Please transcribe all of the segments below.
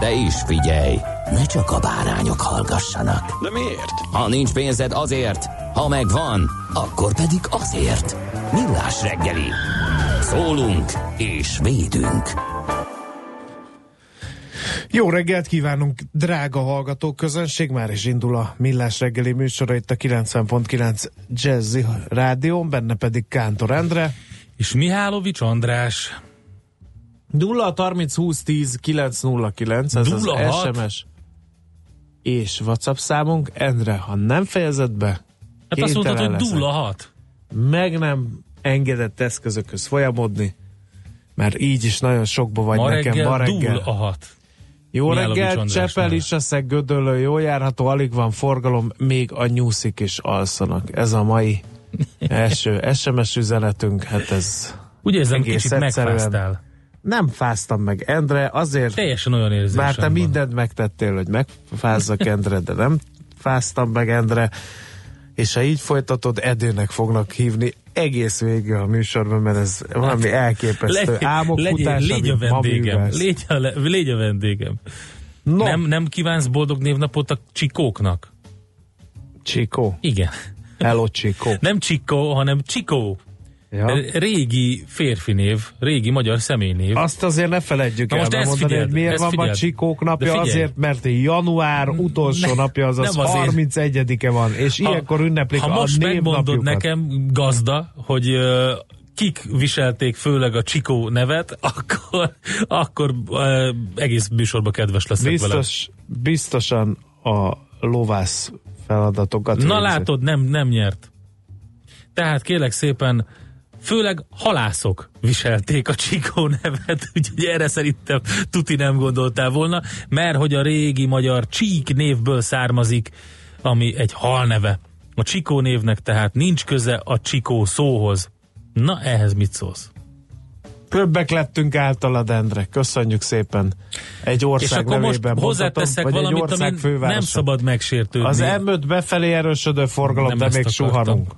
De is figyelj, ne csak a bárányok hallgassanak. De miért? Ha nincs pénzed azért, ha megvan, akkor pedig azért. Millás reggeli. Szólunk és védünk. Jó reggelt kívánunk, drága hallgatók közönség! Már is indul a Millás reggeli műsora itt a 90.9 Jazzy Rádión, benne pedig Kántor Endre. És Mihálovics András. 0 30 20 10 909, ez 06. az SMS és WhatsApp számunk. Endre, ha nem fejezed be, Hát azt mondtad, hogy leszek. dulla hat. meg nem engedett eszközökhöz folyamodni, mert így is nagyon sokba vagy Ma nekem reggel ma reggel. dull a hat. Jó Mihálovics reggel. Csepel is a Gödöllő, jó járható, alig van forgalom, még a nyúszik is alszanak. Ez a mai első SMS üzenetünk, hát ez Úgy érzem, kicsit megfáztál. Nem fáztam meg Endre, azért, Teljesen olyan érzésem bár te van. mindent megtettél, hogy megfázzak Endre, de nem fáztam meg Endre, és ha így folytatod, Edőnek fognak hívni egész végig a műsorban, mert ez valami elképesztő álmok legyél, futás, légy a vendégem. Légy a, légy a vendégem. No, Nem, nem kívánsz boldog névnapot a csikóknak? Csikó. Igen. Hello, Csikó. Nem Csikó, hanem Csikó. Ja. Régi férfi név, régi magyar személynév. Azt azért ne feledjük Na el most mondani, figyeld, hogy miért van figyeld. Csikók napja, azért, mert január utolsó Ne- napja, azaz nem azért. 31-e van, és ilyenkor ünneplik ha a most megmondod nekem, gazda, hogy uh, kik viselték főleg a Csikó nevet, akkor, akkor uh, egész műsorba kedves leszek vele. Biztos, biztosan a lovász feladatokat Na végzi. látod, nem, nem nyert. Tehát kérlek szépen, főleg halászok viselték a Csikó nevet, úgyhogy erre szerintem tuti nem gondoltál volna, mert hogy a régi magyar Csík névből származik, ami egy hal neve. A Csikó névnek tehát nincs köze a Csikó szóhoz. Na, ehhez mit szólsz? Többek lettünk általad, Endre. Köszönjük szépen. Egy ország És akkor most hozzáteszek mondhatom, vagy egy valamit, ország ami fővárosa. nem szabad megsértődni. Az M5 befelé erősödő forgalom, Nem de még suhanunk.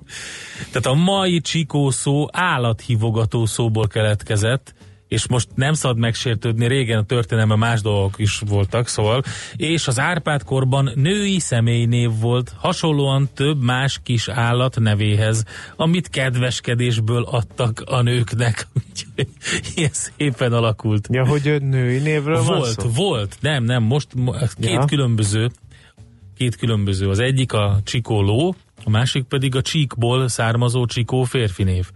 Tehát a mai csikó szó állathívogató szóból keletkezett, és most nem szabad megsértődni, régen a történelemben más dolgok is voltak, szóval, és az Árpád korban női személynév volt, hasonlóan több más kis állat nevéhez, amit kedveskedésből adtak a nőknek. Úgyhogy ilyen szépen alakult. Ja, hogy női névről van Volt, szó? volt, nem, nem, most mo- két Ja. különböző, két különböző. Az egyik a Csikó ló, a másik pedig a Csíkból származó Csikó férfi név.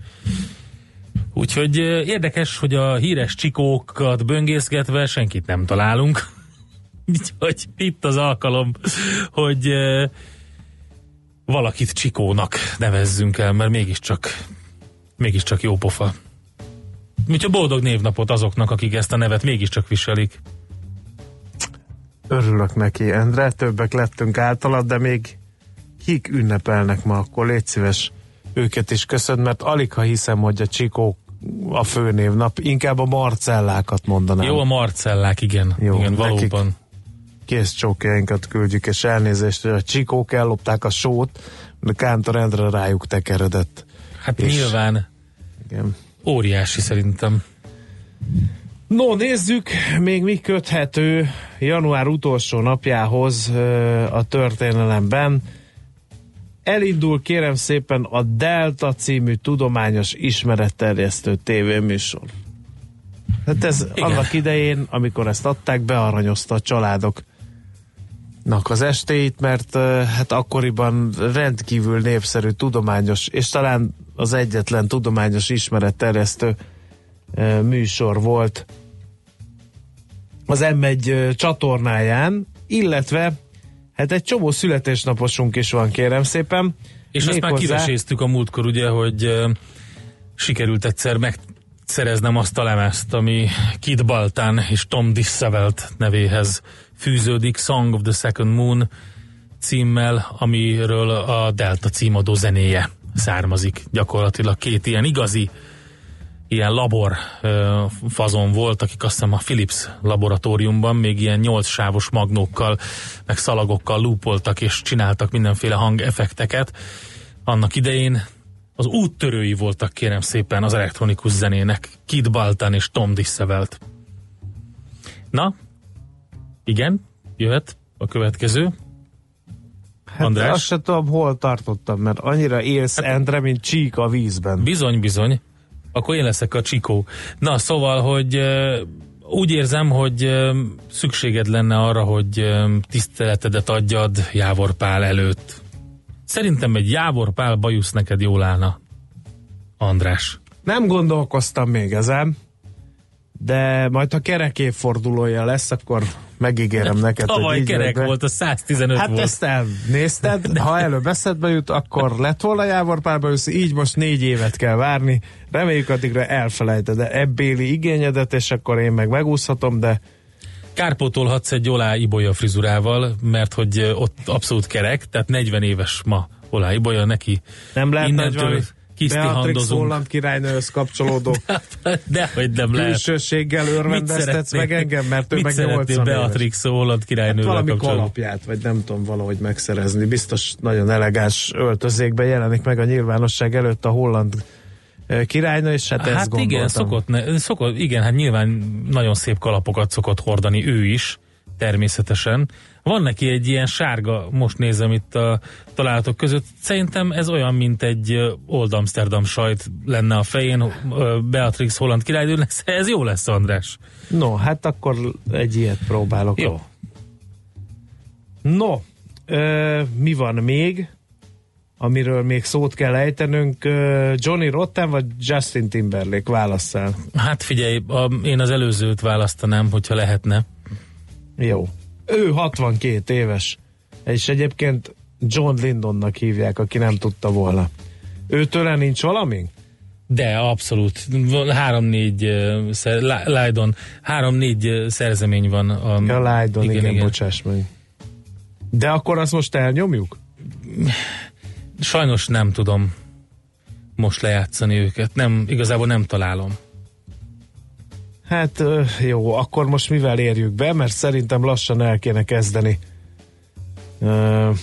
Úgyhogy érdekes, hogy a híres csikókat böngészgetve senkit nem találunk. Úgyhogy itt az alkalom, hogy valakit Csikónak nevezzünk el, mert mégiscsak, mégiscsak jó pofa. Úgyhogy boldog névnapot azoknak, akik ezt a nevet mégiscsak viselik. Örülök neki, Endre, többek lettünk általad, de még kik ünnepelnek ma, akkor légy szíves őket is köszön, mert alig ha hiszem, hogy a Csikó a főnévnap, inkább a Marcellákat mondanám. Jó, a marcellák, igen. Jó, igen, valóban. Kész csókjainkat küldjük, és elnézést, hogy a Csikók ellopták a sót, de Kántor Endre rájuk tekeredett. Hát És- nyilván Igen. óriási szerintem. No, nézzük, még mi köthető január utolsó napjához a történelemben. Elindul kérem szépen a Delta című tudományos ismeretterjesztő tévéműsor. Hát ez Igen. annak idején, amikor ezt adták, bearanyozta a családok az estéit, mert hát akkoriban rendkívül népszerű tudományos, és talán az egyetlen tudományos ismeretterjesztő műsor volt az M1 uh, csatornáján, illetve hát egy csomó születésnaposunk is van, kérem szépen. És azt már kiveséztük a múltkor, ugye, hogy uh, sikerült egyszer megszereznem azt a lemezt, ami Kid Baltán és Tom Dissevelt nevéhez fűződik, Song of the Second Moon címmel, amiről a Delta címadó zenéje származik. Gyakorlatilag két ilyen igazi ilyen labor ö, fazon volt, akik azt hiszem a Philips laboratóriumban még ilyen nyolc sávos magnókkal, meg szalagokkal lúpoltak és csináltak mindenféle hangeffekteket. Annak idején az úttörői voltak kérem szépen az elektronikus zenének. Kid Baltan és Tom Dissevelt. Na, igen, jöhet a következő. Hát András? azt sem tudom, hol tartottam, mert annyira élsz hát, Endre, mint csík a vízben. Bizony, bizony. Akkor én leszek a csikó. Na, szóval, hogy úgy érzem, hogy szükséged lenne arra, hogy tiszteletedet adjad Jávor Pál előtt. Szerintem egy Jávor Pál bajusz neked jól állna, András. Nem gondolkoztam még ezen, de majd ha kerek évfordulója lesz, akkor megígérem neked, Tavaly hogy így kerek be. volt, a 115 hát volt. ezt elnézted, ha előbb eszedbe jut, akkor lett volna Jávor Pálba így most négy évet kell várni. Reméljük addigra elfelejted ebbéli igényedet, és akkor én meg megúszhatom, de Kárpótolhatsz egy Olá Ibolya frizurával, mert hogy ott abszolút kerek, tehát 40 éves ma Olá Ibolya neki. Nem lehet Innentől Beatrix Holland királynőhöz kapcsolódó Dehogy nem lehet. Külsőséggel örvendeztetsz meg engem, mert ő mit meg 80 Beatrix Holland királynővel hát valami kalapját, vagy nem tudom valahogy megszerezni. Biztos nagyon elegáns öltözékben jelenik meg a nyilvánosság előtt a holland királynő, és hát, hát ezt gondoltam. igen, szokott, ne, szokott, igen, hát nyilván nagyon szép kalapokat szokott hordani ő is, természetesen. Van neki egy ilyen sárga, most nézem itt a találatok között, szerintem ez olyan, mint egy Old Amsterdam sajt lenne a fején, Beatrix Holland királynőnek, ez jó lesz, András. No, hát akkor egy ilyet próbálok. Jó. No, ö, mi van még? amiről még szót kell ejtenünk, Johnny Rotten vagy Justin Timberlake válasszál? Hát figyelj, a, én az előzőt választanám, hogyha lehetne. Jó. Ő 62 éves, és egyébként John Lindonnak hívják, aki nem tudta volna. Őtől nincs valami? De, abszolút. Három-négy uh, szer, Lydon, három-négy uh, szerzemény van. A, ja, Lydon, igen, igen, igen. bocsáss meg. De akkor azt most elnyomjuk? Sajnos nem tudom most lejátszani őket. Nem, igazából nem találom. Hát jó, akkor most mivel érjük be, mert szerintem lassan el kéne kezdeni uh,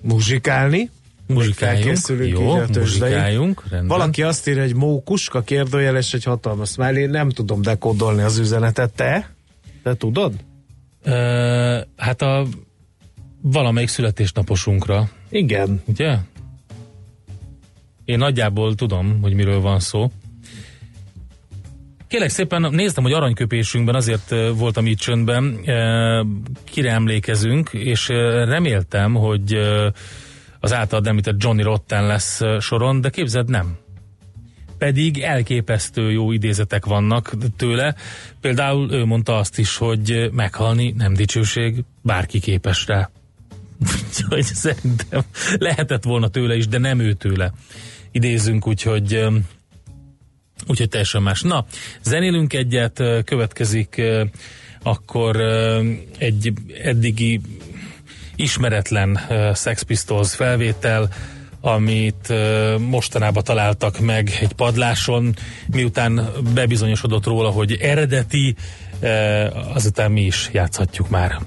muzsikálni. Muzsikáljunk, jó, muzsikáljunk, rendben. Valaki azt írja, hogy mókuska kérdőjeles egy hatalmas smiley, én nem tudom dekódolni az üzenetet, te? Te tudod? Uh, hát a valamelyik születésnaposunkra. Igen. Ugye? Én nagyjából tudom, hogy miről van szó. Kérlek szépen, néztem, hogy aranyköpésünkben azért voltam itt csöndben, kire emlékezünk, és reméltem, hogy az általad említett Johnny Rotten lesz soron, de képzeld nem. Pedig elképesztő jó idézetek vannak tőle. Például ő mondta azt is, hogy meghalni nem dicsőség, bárki képes rá. Úgyhogy szerintem lehetett volna tőle is, de nem ő tőle idézünk, úgyhogy úgyhogy teljesen más. Na, zenélünk egyet, következik akkor egy eddigi ismeretlen Sex Pistols felvétel, amit mostanában találtak meg egy padláson, miután bebizonyosodott róla, hogy eredeti, azután mi is játszhatjuk már.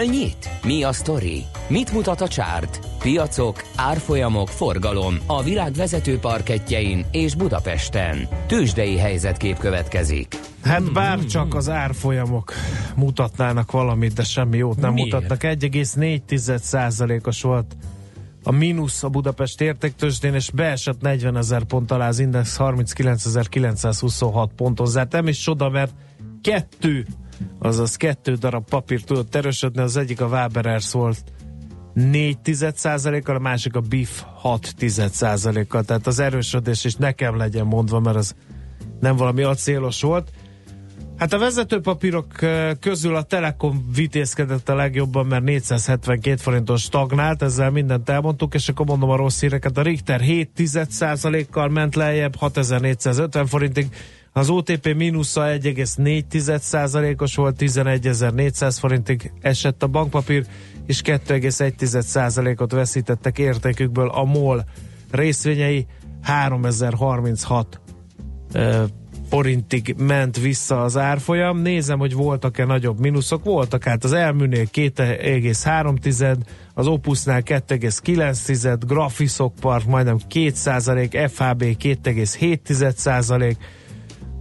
Hol nyit? Mi a sztori? Mit mutat a csárt? Piacok, árfolyamok, forgalom a világ vezető parketjein és Budapesten. Tősdei helyzetkép következik. Hát bár csak az árfolyamok mutatnának valamit, de semmi jót nem Miért? mutatnak. 1,4%-os volt a mínusz a Budapest értéktősdén, és beesett 40 ezer pont alá az Index 39.926 ponton zárt. Nem is csoda, mert kettő, azaz kettő darab papír tudott erősödni, az egyik a Waberers volt 4 kal a másik a BIF 6 kal tehát az erősödés is nekem legyen mondva, mert az nem valami acélos volt. Hát a vezetőpapírok eh, közül a Telekom vitézkedett a legjobban, mert 472 forinton stagnált, ezzel mindent elmondtuk, és akkor mondom a rossz híreket. A Richter 7 kal ment lejjebb, 6450 forintig, az OTP mínusza 1,4%-os volt, 11.400 forintig esett a bankpapír, és 2,1%-ot veszítettek értékükből a MOL részvényei 3036 ö, forintig ment vissza az árfolyam. Nézem, hogy voltak-e nagyobb mínuszok. Voltak, hát az Elműnél 2,3, az Opusnál 2,9, Graphisoc Park majdnem 2% FHB 2,7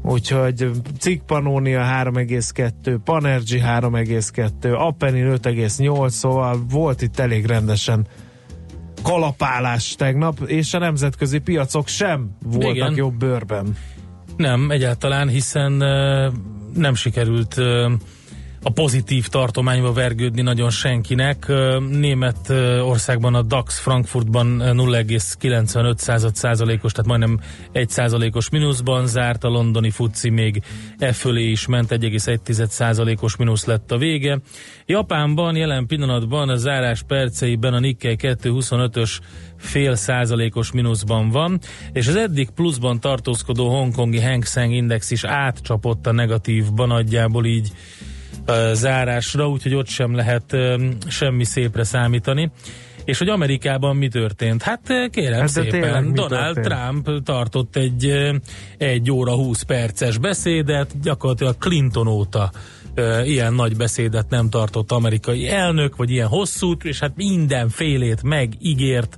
Úgyhogy Cik Pannonia 3,2, Panergy 3,2, Apenin 5,8, szóval volt itt elég rendesen kalapálás tegnap, és a nemzetközi piacok sem voltak Igen. jobb bőrben. Nem, egyáltalán, hiszen ö, nem sikerült ö, a pozitív tartományba vergődni nagyon senkinek. Német országban a DAX Frankfurtban ö, 0,95 százalékos, tehát majdnem 1 százalékos mínuszban zárt, a londoni futci még e fölé is ment, 1,1 százalékos mínusz lett a vége. Japánban jelen pillanatban a zárás perceiben a Nikkei 225-ös fél százalékos mínuszban van, és az eddig pluszban tartózkodó hongkongi Hang Seng Index is átcsapott a negatívban nagyjából így zárásra, úgyhogy ott sem lehet semmi szépre számítani. És hogy Amerikában mi történt? Hát kérem Hát szépen, tényleg Donald történt? Trump tartott egy egy óra 20 perces beszédet, gyakorlatilag Clinton óta ilyen nagy beszédet nem tartott amerikai elnök, vagy ilyen hosszút, és hát mindenfélét megígért,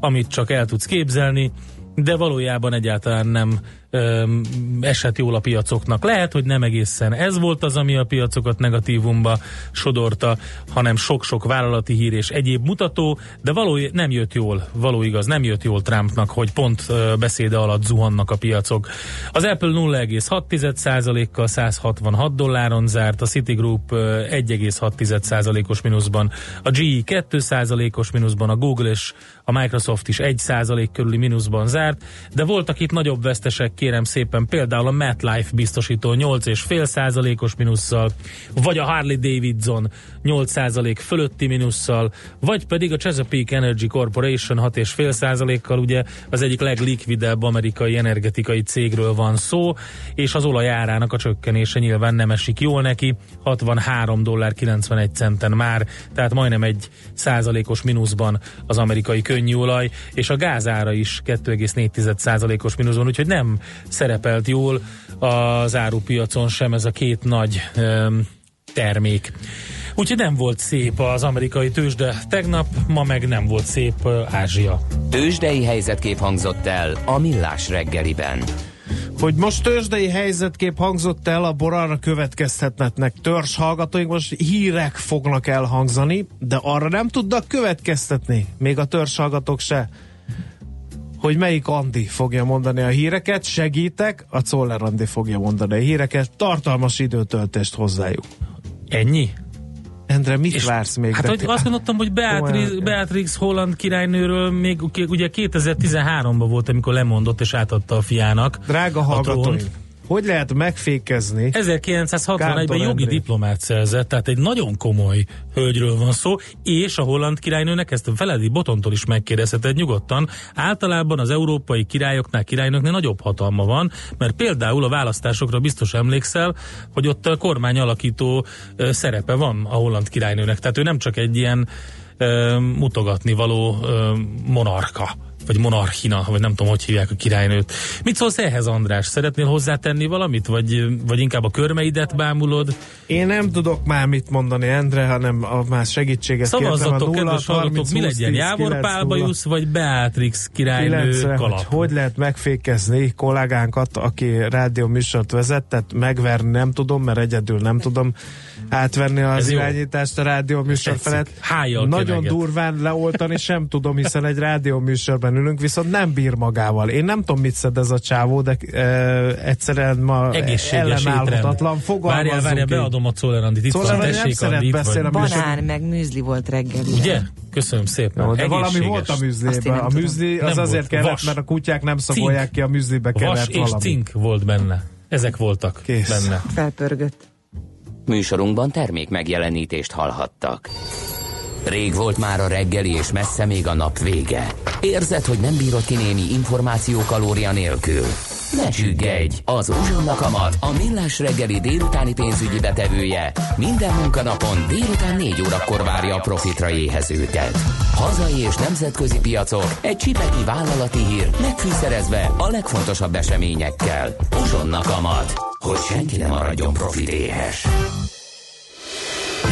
amit csak el tudsz képzelni, de valójában egyáltalán nem öm, esett jól a piacoknak. Lehet, hogy nem egészen ez volt az, ami a piacokat negatívumba sodorta, hanem sok-sok vállalati hír és egyéb mutató, de való nem jött jól, való igaz, nem jött jól Trumpnak, hogy pont ö, beszéde alatt zuhannak a piacok. Az Apple 0,6%-kal 166 dolláron zárt, a Citigroup ö, 1,6%-os mínuszban, a GE 2%-os mínuszban, a Google és a Microsoft is 1% körüli mínuszban zárt, de voltak itt nagyobb vesztesek, kérem szépen, például a MetLife biztosító 8,5%-os mínusszal, vagy a Harley Davidson 8% fölötti mínusszal, vagy pedig a Chesapeake Energy Corporation 6,5%-kal, ugye az egyik leglikvidebb amerikai energetikai cégről van szó, és az olajárának a csökkenése nyilván nem esik jól neki, 63 dollár 91 centen már, tehát majdnem egy százalékos mínuszban az amerikai könnyűolaj, és a gázára is 2,4 százalékos mínuszban, úgyhogy nem szerepelt jól az árupiacon sem ez a két nagy öm, termék. Úgyhogy nem volt szép az amerikai tőzsde tegnap, ma meg nem volt szép Ázsia. Tőzsdei helyzetkép hangzott el a Millás reggeliben. Hogy most tőzsdei helyzetkép hangzott el, abból arra következhetnek törzs hallgatóink, most hírek fognak elhangzani, de arra nem tudnak következtetni, még a törzs hallgatók se, hogy melyik Andi fogja mondani a híreket, segítek, a Czoller Andi fogja mondani a híreket, tartalmas időtöltést hozzájuk. Ennyi? Endre, mit És vársz még? Hát hogy azt gondoltam, hogy Beatrix, Komolyan. Beatrix Holland királynőről még ugye- ugye 2013-ban volt, amikor lemondott és átadta a fiának. Drága hallgatóink. Hogy lehet megfékezni? 1961-ben Kántor jogi diplomát szerzett, tehát egy nagyon komoly hölgyről van szó, és a holland királynőnek ezt Feledi Botontól is megkérdezheted nyugodtan. Általában az európai királyoknál, királynőknél nagyobb hatalma van, mert például a választásokra biztos emlékszel, hogy ott a kormány alakító ö, szerepe van a holland királynőnek, tehát ő nem csak egy ilyen ö, mutogatni való ö, monarka vagy monarchina, vagy nem tudom, hogy hívják a királynőt. Mit szólsz ehhez, András? Szeretnél hozzátenni valamit, vagy, vagy inkább a körmeidet bámulod? Én nem tudok már mit mondani, Endre, hanem a más segítséget Szavazzatok, kedves hallgatók, mi legyen? Jávor Pálbajusz, vagy Beatrix királynő 90, kalap? hogy, hogy lehet megfékezni kollégánkat, aki rádió műsort vezet, tehát megverni nem tudom, mert egyedül nem tudom átvenni az Ez jó. irányítást a rádió műsor Tetszik. felett. Hájjal Nagyon keneget. durván leoltani sem tudom, hiszen egy rádió műsorban ülünk, viszont nem bír magával. Én nem tudom, mit szed ez a csávó, de e, egyszerűen ma ellenállhatatlan. Fogalmazzunk Várjál, várjál, beadom a Czoller Itt Czoller van, nem tessék, szeret Andi, beszélni a Banán meg műzli volt reggeli. Ugye? Köszönöm szépen. Jó, de valami volt a nem A műzli az Nem azért volt. kellett, Vas. mert a kutyák nem szagolják Cink. ki, a műzlibe Vas kellett és valami. cink volt benne. Ezek voltak Kész. benne. Felpörgött. Műsorunkban termék megjelenítést hallhattak. Rég volt már a reggeli, és messze még a nap vége. Érzed, hogy nem bírod ki némi információ kalória nélkül? Ne csüggedj! Az Uzsonna Kamat, a millás reggeli délutáni pénzügyi betevője minden munkanapon délután 4 órakor várja a profitra éhezőket. Hazai és nemzetközi piacok, egy csipeti vállalati hír, megfűszerezve a legfontosabb eseményekkel. Uzsonna Kamat, hogy senki ne maradjon profit éhes.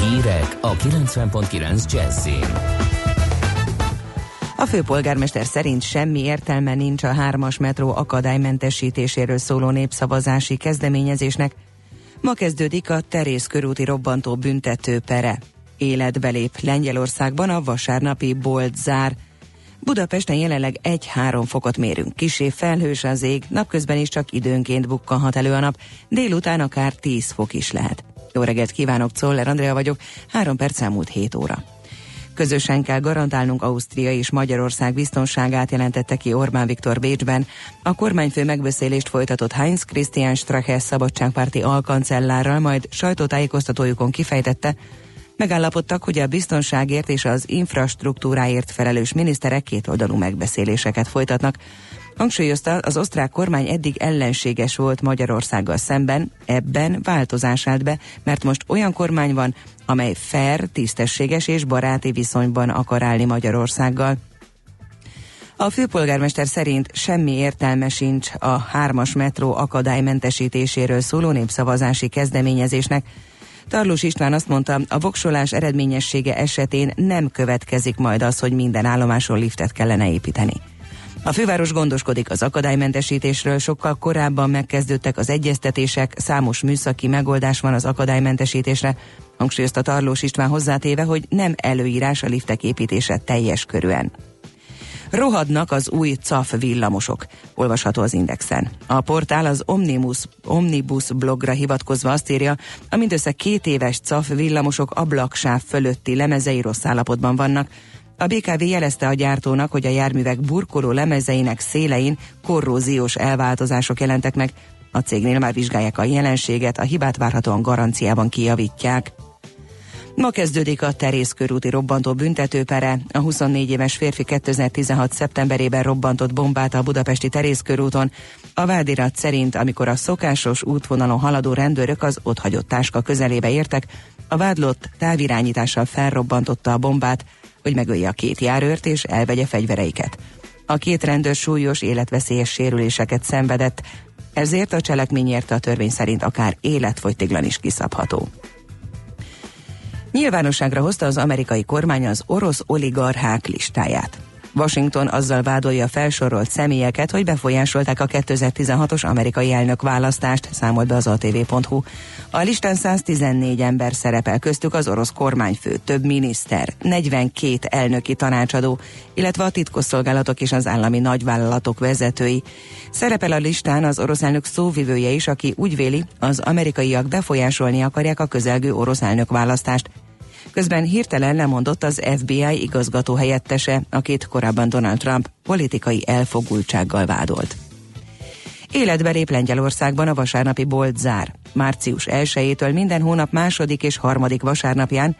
Hírek a 90.9 Jazzin. A főpolgármester szerint semmi értelme nincs a hármas metró akadálymentesítéséről szóló népszavazási kezdeményezésnek. Ma kezdődik a Terész körúti robbantó büntető pere. Életbe lép Lengyelországban a vasárnapi bolt zár. Budapesten jelenleg 1-3 fokot mérünk. Kisé felhős az ég, napközben is csak időnként bukkanhat elő a nap, délután akár 10 fok is lehet. Jó reggelt kívánok, Czoller Andrea vagyok, 3 perc elmúlt 7 óra. Közösen kell garantálnunk Ausztria és Magyarország biztonságát, jelentette ki Orbán Viktor Bécsben. A kormányfő megbeszélést folytatott Heinz Christian Strache szabadságpárti alkancellárral, majd sajtótájékoztatójukon kifejtette, Megállapodtak, hogy a biztonságért és az infrastruktúráért felelős miniszterek kétoldalú megbeszéléseket folytatnak. Hangsúlyozta, az osztrák kormány eddig ellenséges volt Magyarországgal szemben, ebben változás állt be, mert most olyan kormány van, amely fair, tisztességes és baráti viszonyban akar állni Magyarországgal. A főpolgármester szerint semmi értelme sincs a hármas metró akadálymentesítéséről szóló népszavazási kezdeményezésnek. Tarlós István azt mondta, a voksolás eredményessége esetén nem következik majd az, hogy minden állomáson liftet kellene építeni. A főváros gondoskodik az akadálymentesítésről, sokkal korábban megkezdődtek az egyeztetések, számos műszaki megoldás van az akadálymentesítésre, hangsúlyozta Tarlós István hozzátéve, hogy nem előírás a liftek építése teljes körűen. Rohadnak az új CAF villamosok, olvasható az Indexen. A portál az Omnibus, Omnibus blogra hivatkozva azt írja, a mindössze két éves CAF villamosok ablaksáv fölötti lemezei rossz állapotban vannak. A BKV jelezte a gyártónak, hogy a járművek burkoló lemezeinek szélein korróziós elváltozások jelentek meg. A cégnél már vizsgálják a jelenséget, a hibát várhatóan garanciában kijavítják. Ma kezdődik a Terész körúti robbantó büntetőpere. A 24 éves férfi 2016. szeptemberében robbantott bombát a budapesti Terész körúton. A vádirat szerint, amikor a szokásos útvonalon haladó rendőrök az otthagyott táska közelébe értek, a vádlott távirányítással felrobbantotta a bombát, hogy megölje a két járőrt és elvegye fegyvereiket. A két rendőr súlyos életveszélyes sérüléseket szenvedett, ezért a cselekmény érte a törvény szerint akár életfogytiglan is kiszabható. Nyilvánosságra hozta az amerikai kormány az orosz oligarchák listáját. Washington azzal vádolja felsorolt személyeket, hogy befolyásolták a 2016-os amerikai elnök választást, számolt be az ATV.hu. A listán 114 ember szerepel, köztük az orosz kormányfő, több miniszter, 42 elnöki tanácsadó, illetve a titkosszolgálatok és az állami nagyvállalatok vezetői. Szerepel a listán az orosz elnök szóvivője is, aki úgy véli, az amerikaiak befolyásolni akarják a közelgő orosz elnök választást, Közben hirtelen lemondott az FBI igazgató helyettese, akit korábban Donald Trump politikai elfogultsággal vádolt. Életbe lép Lengyelországban a vasárnapi bolt zár. Március 1-től minden hónap második és harmadik vasárnapján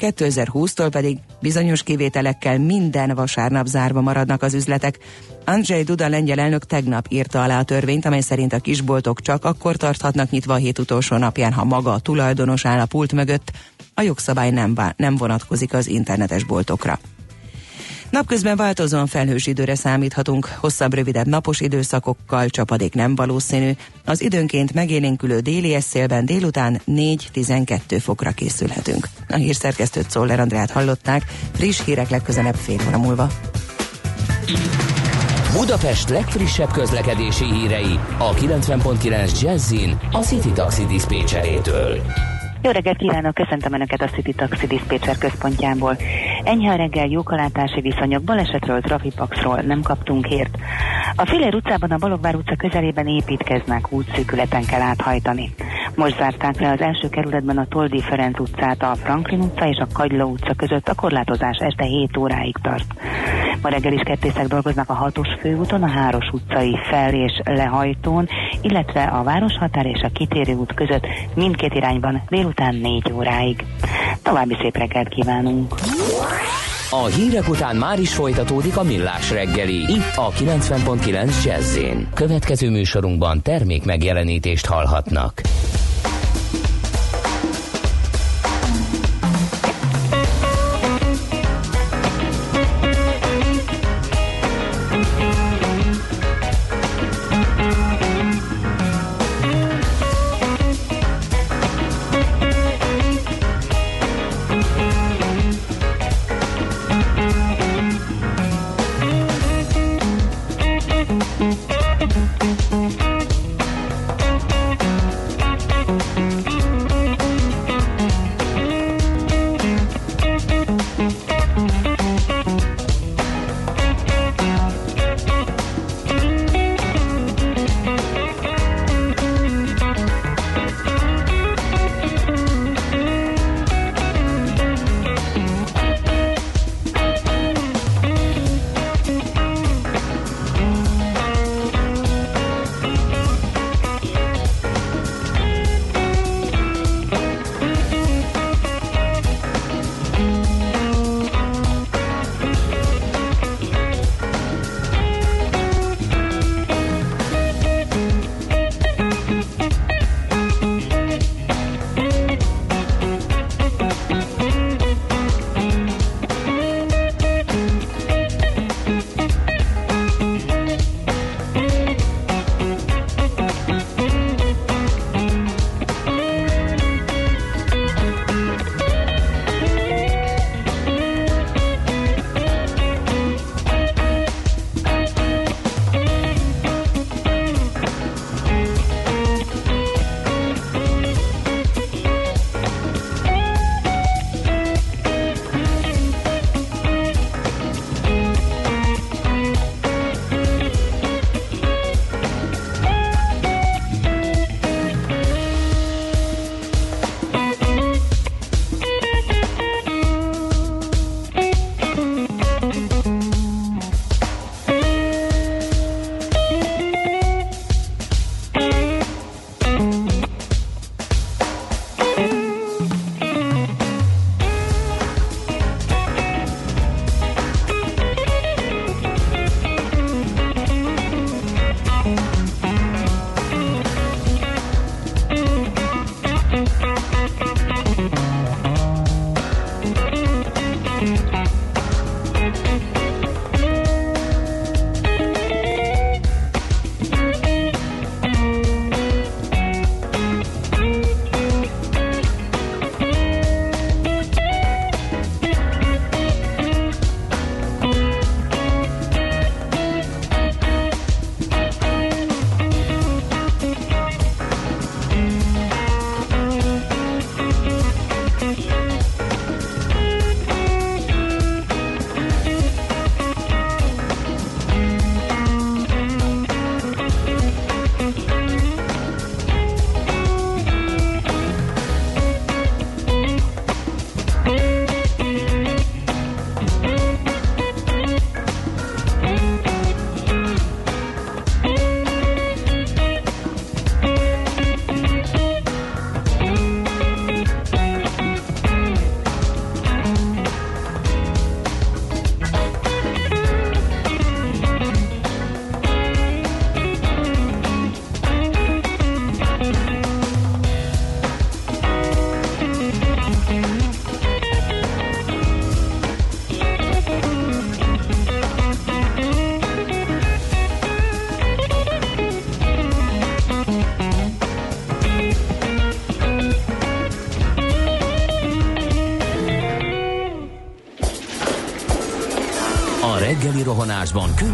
2020-tól pedig bizonyos kivételekkel minden vasárnap zárva maradnak az üzletek. Andrzej Duda lengyel elnök tegnap írta alá a törvényt, amely szerint a kisboltok csak akkor tarthatnak nyitva a hét utolsó napján, ha maga a tulajdonos áll a pult mögött. A jogszabály nem, vá- nem vonatkozik az internetes boltokra. Napközben változóan felhős időre számíthatunk, hosszabb, rövidebb napos időszakokkal, csapadék nem valószínű. Az időnként megélénkülő déli eszélben délután 4-12 fokra készülhetünk. A hírszerkesztőt Szoller Andrát hallották, friss hírek legközelebb fél óra múlva. Budapest legfrissebb közlekedési hírei a 90.9 Jazzin a City Taxi Dispécsejétől. Jó reggelt kívánok, köszöntöm Önöket a City Taxi Dispatcher központjából. Enyhe reggel jókalátási viszonyok, balesetről, trafipaxról nem kaptunk hírt. A Filler utcában a Balogvár utca közelében építkeznek, útszűkületen kell áthajtani. Most zárták le az első kerületben a Toldi Ferenc utcát, a Franklin utca és a Kagyló utca között a korlátozás este 7 óráig tart. Ma reggel is kettészek dolgoznak a hatos főúton, a Háros utcai fel- és lehajtón, illetve a Városhatár és a Kitérő út között mindkét irányban délután 4 óráig. További szép reggelt kívánunk! A hírek után már is folytatódik a millás reggeli, itt a 90.9 jazz Következő műsorunkban termék megjelenítést hallhatnak.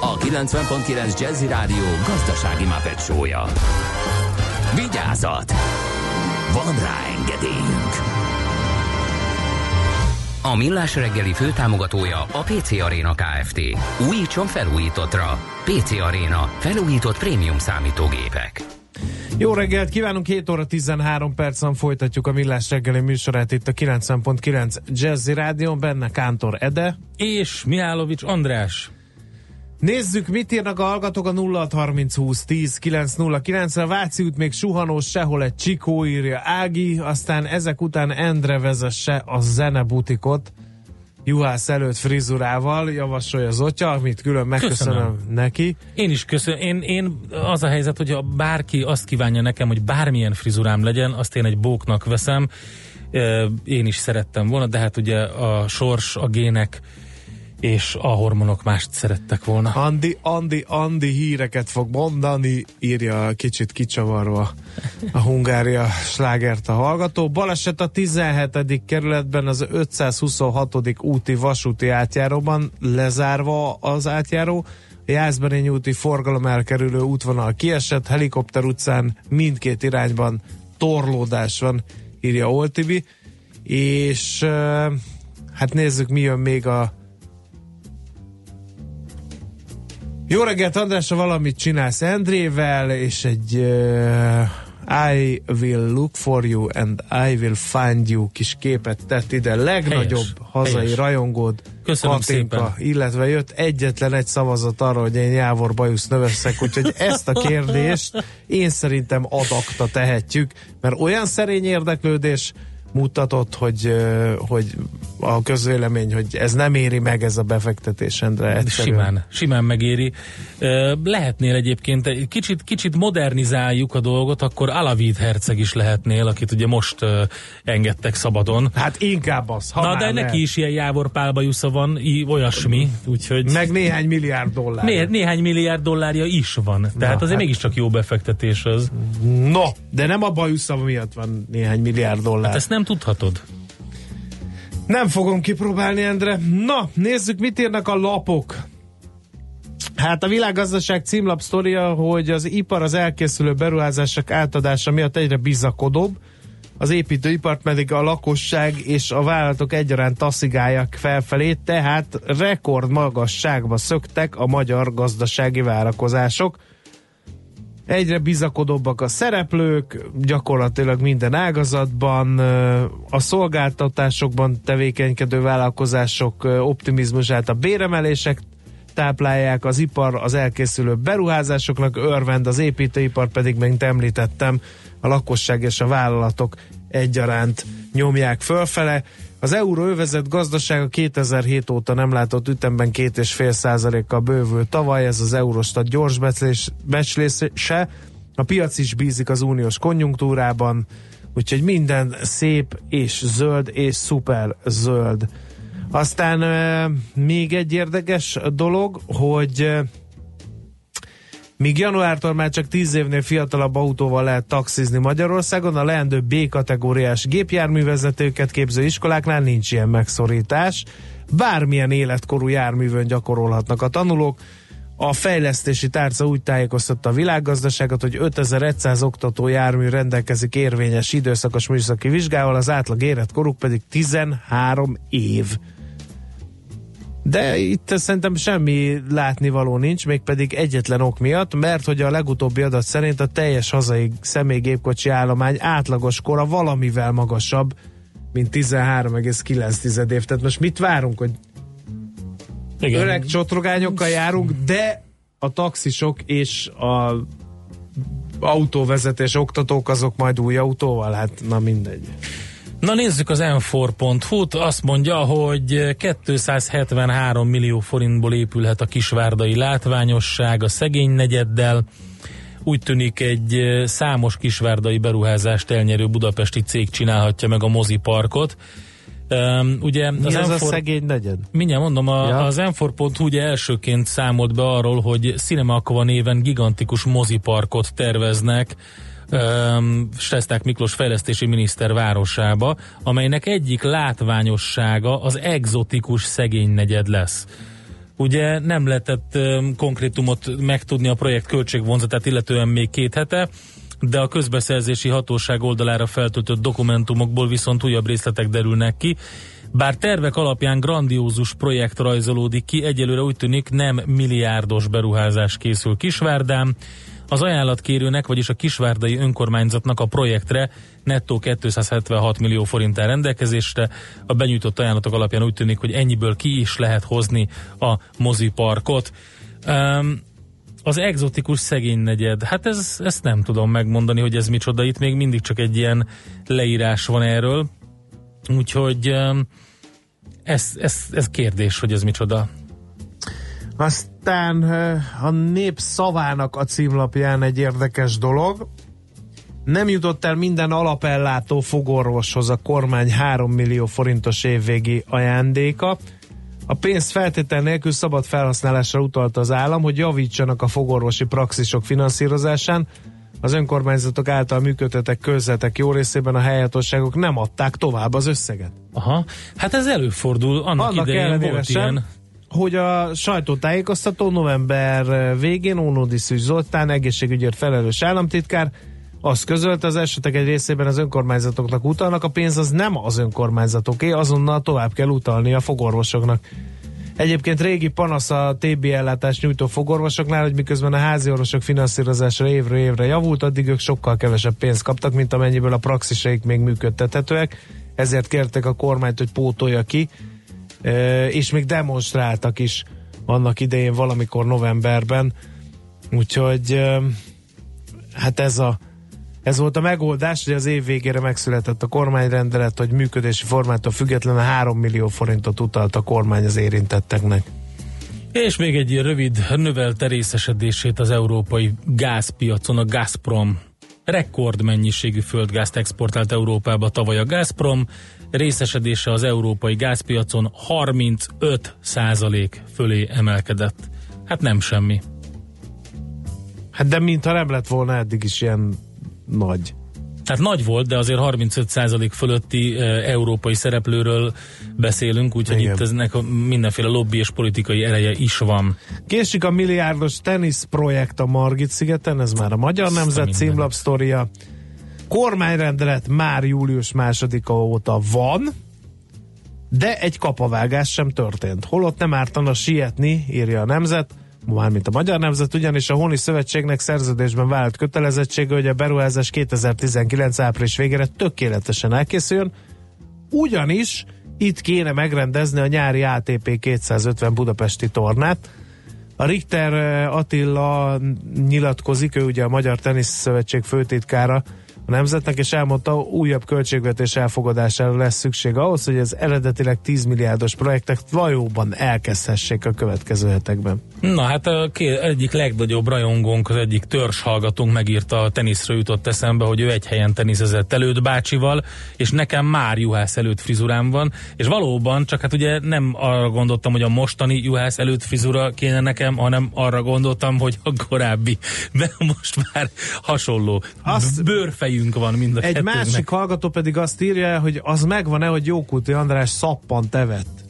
a 90.9 Jazzy Rádió gazdasági mapetsója. Vigyázat! Van rá engedélyünk! A Millás reggeli főtámogatója a PC Arena Kft. Újítson felújítottra. PC Arena. Felújított prémium számítógépek. Jó reggelt kívánunk, 7 óra 13 percen folytatjuk a Millás reggeli műsorát itt a 90.9 Jazzy Rádion, benne Kántor Ede. És Mihálovics András. Nézzük, mit írnak a hallgatók a 0630 20 10 909 A Váci út még suhanós, sehol egy csikó írja Ági, aztán ezek után Endre vezesse a zenebutikot juhász előtt frizurával, javasolja az otya, amit külön megköszönöm Köszönöm. neki. Én is köszönöm. Én, én az a helyzet, hogy ha bárki azt kívánja nekem, hogy bármilyen frizurám legyen, azt én egy bóknak veszem. Én is szerettem volna, de hát ugye a sors, a gének és a hormonok mást szerettek volna. Andi, Andi, Andi híreket fog mondani, írja kicsit kicsavarva a Hungária slágert a hallgató. Baleset a 17. kerületben az 526. úti vasúti átjáróban lezárva az átjáró. A Jászberény úti forgalom elkerülő útvonal kiesett, helikopter utcán mindkét irányban torlódás van, írja Oltibi. És hát nézzük, mi jön még a Jó reggelt, András, ha valamit csinálsz Endrével, és egy uh, I will look for you and I will find you kis képet tett ide. Legnagyobb Helyes, hazai helyes. rajongód Köszönöm Katinka, szépen. illetve jött egyetlen egy szavazat arra, hogy én Jávor Bajusz növeszek, úgyhogy ezt a kérdést én szerintem adakta tehetjük, mert olyan szerény érdeklődés mutatott, hogy, hogy a közvélemény, hogy ez nem éri meg ez a befektetés, Endre. egyszerűen. Simán, simán megéri. Lehetnél egyébként, egy kicsit, kicsit modernizáljuk a dolgot, akkor Alavid herceg is lehetnél, akit ugye most engedtek szabadon. Hát inkább az. Ha Na, de lehet. neki is ilyen Jávor Pálbajusza van, olyasmi, úgyhogy Meg néhány milliárd dollár. né- néhány milliárd dollárja is van. Tehát Na, azért hát- mégiscsak jó befektetés az. No, de nem a bajusza miatt van néhány milliárd dollár. Hát ezt nem tudhatod. Nem fogom kipróbálni, Endre. Na, nézzük, mit írnak a lapok. Hát a világgazdaság címlap sztoria, hogy az ipar az elkészülő beruházások átadása miatt egyre bizakodóbb, az építőipart pedig a lakosság és a vállalatok egyaránt taszigálják felfelé, tehát rekord magasságba szöktek a magyar gazdasági várakozások. Egyre bizakodóbbak a szereplők, gyakorlatilag minden ágazatban, a szolgáltatásokban tevékenykedő vállalkozások optimizmusát a béremelések táplálják, az ipar az elkészülő beruházásoknak örvend, az építőipar pedig, mint említettem, a lakosság és a vállalatok egyaránt nyomják fölfele. Az euróövezet gazdasága 2007 óta nem látott ütemben 2,5 százalékkal bővült tavaly, ez az Eurostat gyors becslés, becslése. A piac is bízik az uniós konjunktúrában, úgyhogy minden szép és zöld és szuper zöld. Aztán euh, még egy érdekes dolog, hogy Míg januártól már csak 10 évnél fiatalabb autóval lehet taxizni Magyarországon, a leendő B kategóriás gépjárművezetőket képző iskoláknál nincs ilyen megszorítás. Bármilyen életkorú járművön gyakorolhatnak a tanulók. A fejlesztési tárca úgy tájékoztatta a világgazdaságot, hogy 5100 oktató jármű rendelkezik érvényes időszakos műszaki vizsgával, az átlag életkoruk pedig 13 év. De itt szerintem semmi látnivaló nincs, mégpedig egyetlen ok miatt, mert hogy a legutóbbi adat szerint a teljes hazai személygépkocsi állomány átlagos kora valamivel magasabb, mint 13,9 év. Tehát most mit várunk, hogy Igen. öreg csotrogányokkal járunk, de a taxisok és a autóvezetés oktatók azok majd új autóval, hát na mindegy. Na nézzük az m4.hu-t, azt mondja, hogy 273 millió forintból épülhet a kisvárdai látványosság a szegény negyeddel. Úgy tűnik egy számos kisvárdai beruházást elnyerő budapesti cég csinálhatja meg a moziparkot. Um, ugye Mi az, az a M4 szegény negyed? Mindjárt mondom, a, Ja. az m4.hu ugye elsőként számolt be arról, hogy Cinema Aqua néven gigantikus moziparkot terveznek um, Steszták Miklós fejlesztési miniszter városába, amelynek egyik látványossága az egzotikus szegény negyed lesz. Ugye nem lehetett um, konkrétumot megtudni a projekt költségvonzatát, illetően még két hete, de a közbeszerzési hatóság oldalára feltöltött dokumentumokból viszont újabb részletek derülnek ki. Bár tervek alapján grandiózus projekt rajzolódik ki, egyelőre úgy tűnik nem milliárdos beruházás készül Kisvárdán. Az ajánlatkérőnek, vagyis a kisvárdai önkormányzatnak a projektre nettó 276 millió forint áll rendelkezésre. A benyújtott ajánlatok alapján úgy tűnik, hogy ennyiből ki is lehet hozni a moziparkot. Um, az egzotikus szegény negyed. Hát ez, ezt nem tudom megmondani, hogy ez micsoda. Itt még mindig csak egy ilyen leírás van erről. Úgyhogy ez, ez, ez kérdés, hogy ez micsoda. Aztán eh, a nép szavának a címlapján egy érdekes dolog. Nem jutott el minden alapellátó fogorvoshoz a kormány 3 millió forintos évvégi ajándéka. A pénzt feltétel nélkül szabad felhasználásra utalta az állam, hogy javítsanak a fogorvosi praxisok finanszírozásán. Az önkormányzatok által működtetek közletek jó részében a helyhatóságok nem adták tovább az összeget. Aha, hát ez előfordul. Annak, Annak idején volt sem, ilyen. Hogy a sajtótájékoztató november végén Ónódi Szűz Zoltán egészségügyért felelős államtitkár azt közölte, az esetek egy részében az önkormányzatoknak utalnak, a pénz az nem az önkormányzatoké, azonnal tovább kell utalni a fogorvosoknak. Egyébként régi panasz a TB ellátást nyújtó fogorvosoknál, hogy miközben a házi orvosok finanszírozása évről évre javult, addig ők sokkal kevesebb pénzt kaptak, mint amennyiből a praxiseik még működtethetőek. Ezért kértek a kormányt, hogy pótolja ki, és még demonstráltak is annak idején valamikor novemberben. Úgyhogy hát ez a ez volt a megoldás, hogy az év végére megszületett a kormányrendelet, hogy működési formától függetlenül 3 millió forintot utalt a kormány az érintetteknek. És még egy rövid növelte részesedését az európai gázpiacon a Gazprom. Rekordmennyiségű földgázt exportált Európába tavaly a Gazprom, részesedése az európai gázpiacon 35 százalék fölé emelkedett. Hát nem semmi. Hát de mintha nem lett volna eddig is ilyen nagy. Tehát nagy volt, de azért 35% fölötti e, európai szereplőről beszélünk, úgyhogy Igen. itt eznek mindenféle lobby és politikai ereje is van. Késik a milliárdos tenisz projekt a Margit szigeten, ez már a Magyar Azt a Nemzet mindenit. címlapsztoria. Kormányrendelet már július másodika óta van, de egy kapavágás sem történt. Holott nem ártana sietni, írja a Nemzet, mármint a Magyar Nemzet, ugyanis a Honi Szövetségnek szerződésben vállalt kötelezettsége, hogy a beruházás 2019 április végére tökéletesen elkészüljön, ugyanis itt kéne megrendezni a nyári ATP 250 budapesti tornát. A Richter eh, Attila nyilatkozik, ő ugye a Magyar Tenisz Szövetség főtitkára a nemzetnek, és elmondta, újabb költségvetés elfogadására lesz szükség ahhoz, hogy az eredetileg 10 milliárdos projektek valóban elkezdhessék a következő hetekben. Na hát a ké- egyik legnagyobb rajongónk, az egyik törzs hallgatónk megírta a teniszről jutott eszembe, hogy ő egy helyen teniszezett előtt bácsival, és nekem már juhász előtt frizurám van, és valóban, csak hát ugye nem arra gondoltam, hogy a mostani juhász előtt frizura kéne nekem, hanem arra gondoltam, hogy a korábbi, de most már hasonló. Azt- Bőrfejünk van mind a Egy kettőnknek. másik hallgató pedig azt írja, hogy az megvan-e, hogy Jókuti András szappant evett.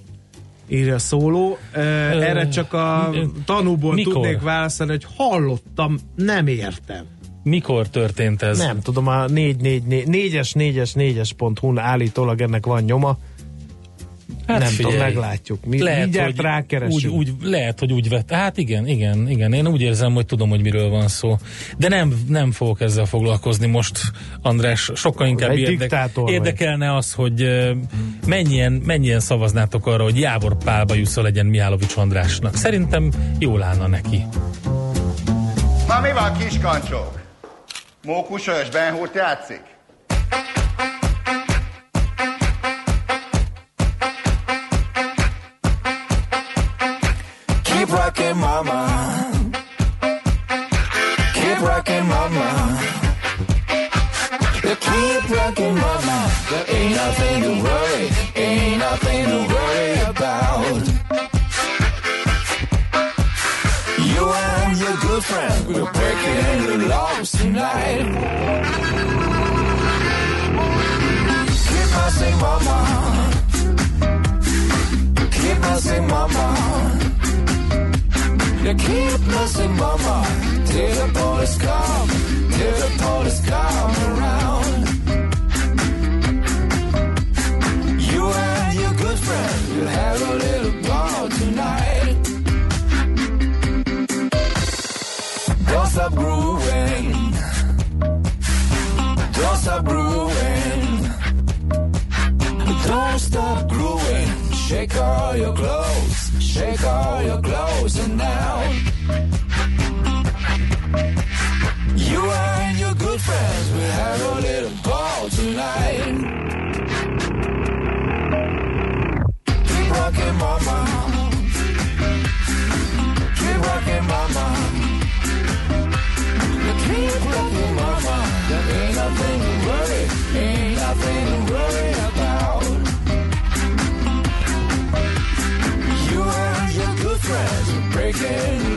Írja szóló. Erre csak a tanúból mikor? tudnék válaszolni, hogy hallottam, nem értem. Mikor történt ez? Nem tudom, a 444, 4-es, 4-es, 4-es.hu-n állítólag ennek van nyoma. Hát nem figyelj, tudom, meglátjuk. Mi, lehet, mindjárt hogy rákeresünk. úgy, úgy, lehet, hogy úgy vett. Hát igen, igen, igen. Én úgy érzem, hogy tudom, hogy miről van szó. De nem, nem fogok ezzel foglalkozni most, András. Sokkal inkább Egy érdek, diktátor vagy. érdekelne az, hogy mennyien, mennyien szavaznátok arra, hogy Jábor Pálba Jusza legyen Mihálovics Andrásnak. Szerintem jól állna neki. Ma mi van, kiskancsók? Mókusos Ben Hurt játszik? Rocking, mama. Keep rocking, mama. Keep rocking, mama. There ain't nothing to worry, ain't nothing to worry about. You and your good friend, we're breaking the laws tonight. Keep messing, mama. Keep messing, mama. You keep messing, mama. Till the police come, till the police come around. You and your good friend will have a little ball tonight. Don't stop grooving. Don't stop grooving. Don't stop grooving. Shake all your clothes. Shake all your clothes and now. You and your good friends will have a little ball tonight. Keep rocking, mama. Keep rocking, mama. Keep rocking, mama. There ain't nothing to worry, ain't nothing dizer.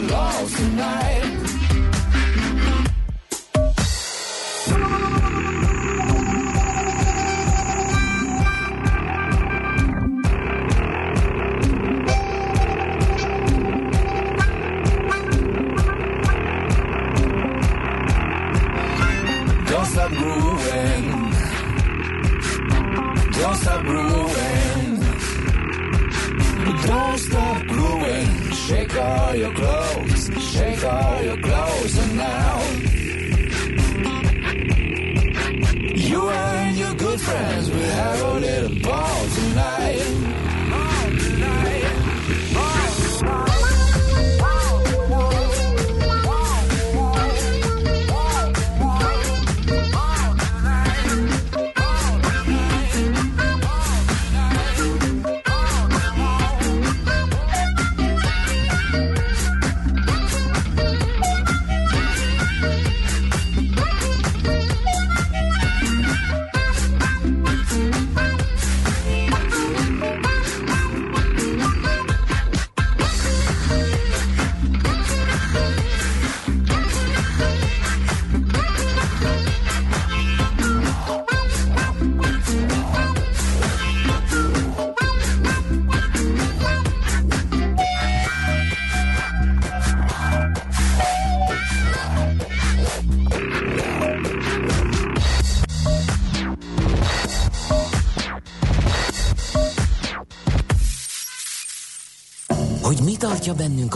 All your clothes. Shake all your clothes and now. You and your good friends will have a little ball tonight.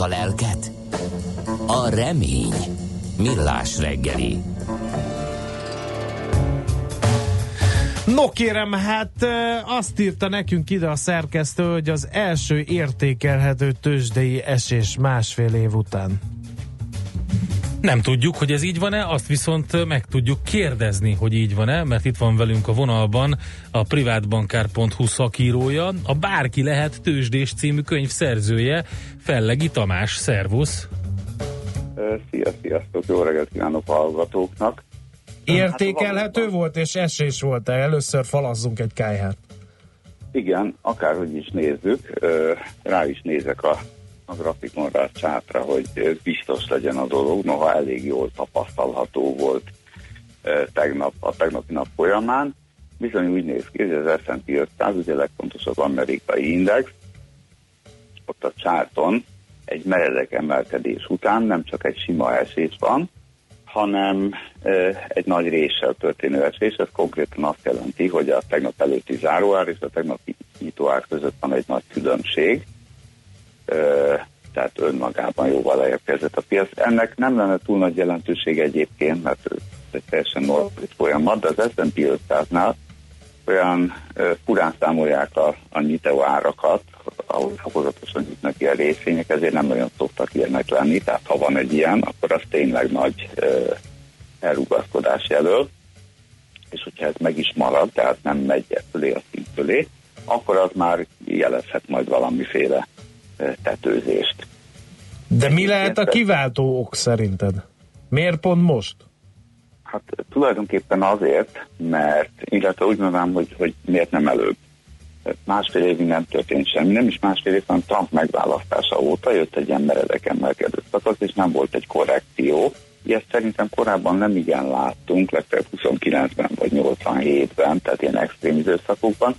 A lelket? A remény. Millás reggeli. No kérem, hát azt írta nekünk ide a szerkesztő, hogy az első értékelhető tőzsdei esés másfél év után. Nem tudjuk, hogy ez így van-e, azt viszont meg tudjuk kérdezni, hogy így van-e, mert itt van velünk a vonalban a privátbankár.hu szakírója, a Bárki lehet tőzsdés című könyv szerzője, Fellegi Tamás. Szervusz! Szia, sziasztok, jó reggelt kívánok a hallgatóknak. Értékelhető hát, volt és esés volt-e? Először falazzunk egy kájhát. Igen, akárhogy is nézzük, rá is nézek a, a grafikonra, a csátra, hogy biztos legyen a dolog, noha elég jól tapasztalható volt tegnap, a tegnapi nap folyamán. Bizony úgy néz ki, hogy az S&P 500, ugye a legfontosabb amerikai index, ott a csárton egy meredek emelkedés után nem csak egy sima esés van, hanem e, egy nagy réssel történő esés. Ez konkrétan azt jelenti, hogy a tegnap előtti záróár és a tegnapi nyitóár között van egy nagy különbség, e, tehát önmagában jóval lejjebb kezdett a piac. Ennek nem lenne túl nagy jelentőség egyébként, mert ez egy teljesen normális folyamat, de az S&P 500-nál olyan e, furán számolják a, a nyitó árakat, ahol fokozatosan nyitnak ilyen részvények, ezért nem nagyon szoktak ilyenek lenni, tehát ha van egy ilyen, akkor az tényleg nagy uh, elrugaszkodás jelöl, és hogyha ez meg is marad, tehát nem megy fölé a szint fölé, akkor az már jelezhet majd valamiféle uh, tetőzést. De mi lehet a kiváltó ok szerinted? Miért pont most? Hát tulajdonképpen azért, mert, illetve úgy mondanám, hogy, hogy miért nem előbb. Másfél évig nem történt semmi, nem is másfél év, hanem Trump megválasztása óta jött egy ilyen meredek emelkedő szakasz, és nem volt egy korrekció. Ilyet szerintem korábban nem igen láttunk, legfeljebb 29-ben vagy 87-ben, tehát ilyen extrém időszakokban,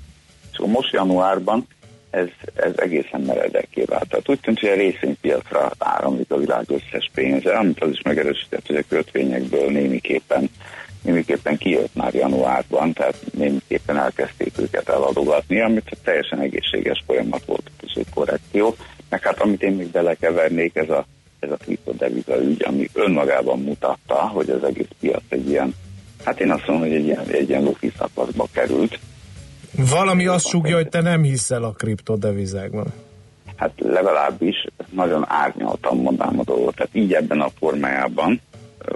és most januárban ez, ez egészen meredekké vált. Tehát úgy tűnt, hogy a részvénypiacra áramlik a világ összes pénze, amit az is megerősített, hogy a kötvényekből némiképpen, némiképpen kijött már januárban, tehát némiképpen elkezdték őket eladogatni, amit teljesen egészséges folyamat volt, és egy korrekció. Meg hát amit én még belekevernék, ez a, ez a kriptodeviza ügy, ami önmagában mutatta, hogy az egész piac egy ilyen, hát én azt mondom, hogy egy ilyen, egy ilyen lufi szakaszba került, Valami azt súgja, hogy te nem hiszel a kriptodevizákban. hát legalábbis nagyon árnyaltan mondanám a dolgot. Tehát így ebben a formájában,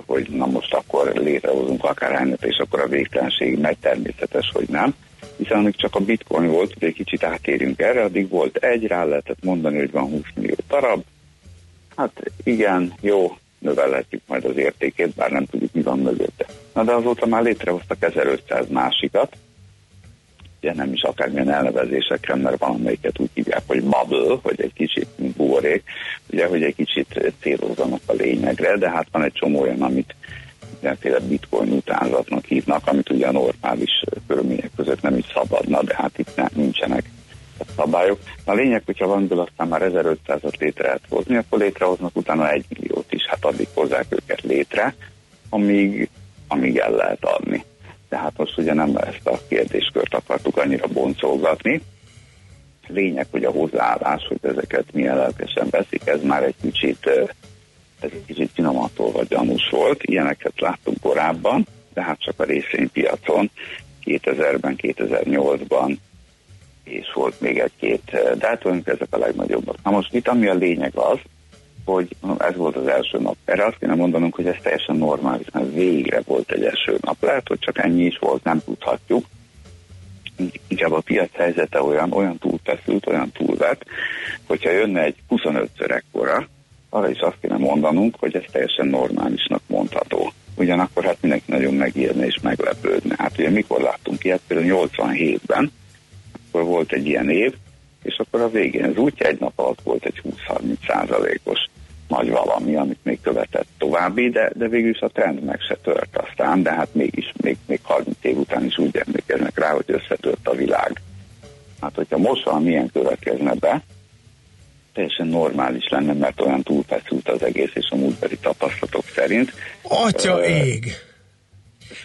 hogy na most akkor létrehozunk akárhányat, és akkor a végtelenség megy, természetes, hogy nem. Hiszen amíg csak a bitcoin volt, egy kicsit átérünk erre, addig volt egy, rá lehetett mondani, hogy van 20 millió darab. Hát igen, jó, növelhetjük majd az értékét, bár nem tudjuk, mi van mögötte. Na de azóta már létrehoztak 1500 másikat, ugye nem is akármilyen elnevezésekre, mert valamelyiket úgy hívják, hogy bubble, hogy egy kicsit buborék, ugye, hogy egy kicsit célozzanak a lényegre, de hát van egy csomó olyan, amit mindenféle bitcoin utánzatnak hívnak, amit ugye normális körülmények között nem is szabadna, de hát itt nem, nincsenek szabályok. A lényeg, hogyha valamiből aztán már 1500-at létre lehet hozni, akkor létrehoznak utána egy milliót is, hát addig hozzák őket létre, amíg, amíg el lehet adni. Tehát most ugye nem ezt a kérdéskört akartuk annyira boncolgatni. Lényeg, hogy a hozzáállás, hogy ezeket milyen lelkesen veszik, ez már egy kicsit, ez egy kicsit finomattól vagy gyanús volt. Ilyeneket láttunk korábban, de hát csak a részvénypiacon 2000-ben, 2008-ban és volt még egy-két, tulajdonképpen ezek a legnagyobbak. Na most itt ami a lényeg az, hogy ez volt az első nap. Erre azt kéne mondanunk, hogy ez teljesen normális, mert végre volt egy első nap. Lehet, hogy csak ennyi is volt, nem tudhatjuk. Inkább a piac helyzete olyan, olyan túlfeszült, olyan túlvett, hogyha jönne egy 25-ször ekkora, arra is azt kéne mondanunk, hogy ez teljesen normálisnak mondható. Ugyanakkor hát mindenki nagyon megírne és meglepődne. Hát ugye mikor láttunk ilyet? Például 87-ben, akkor volt egy ilyen év, és akkor a végén az útja egy nap alatt volt egy 20-30 százalékos nagy valami, amit még követett további, de, de végül is a trend meg se tört aztán, de hát mégis még, még 30 év után is úgy emlékeznek rá, hogy összetört a világ. Hát, hogyha most valamilyen következne be, teljesen normális lenne, mert olyan túlfeszült az egész, és a múltbeli tapasztalatok szerint. Atya ég!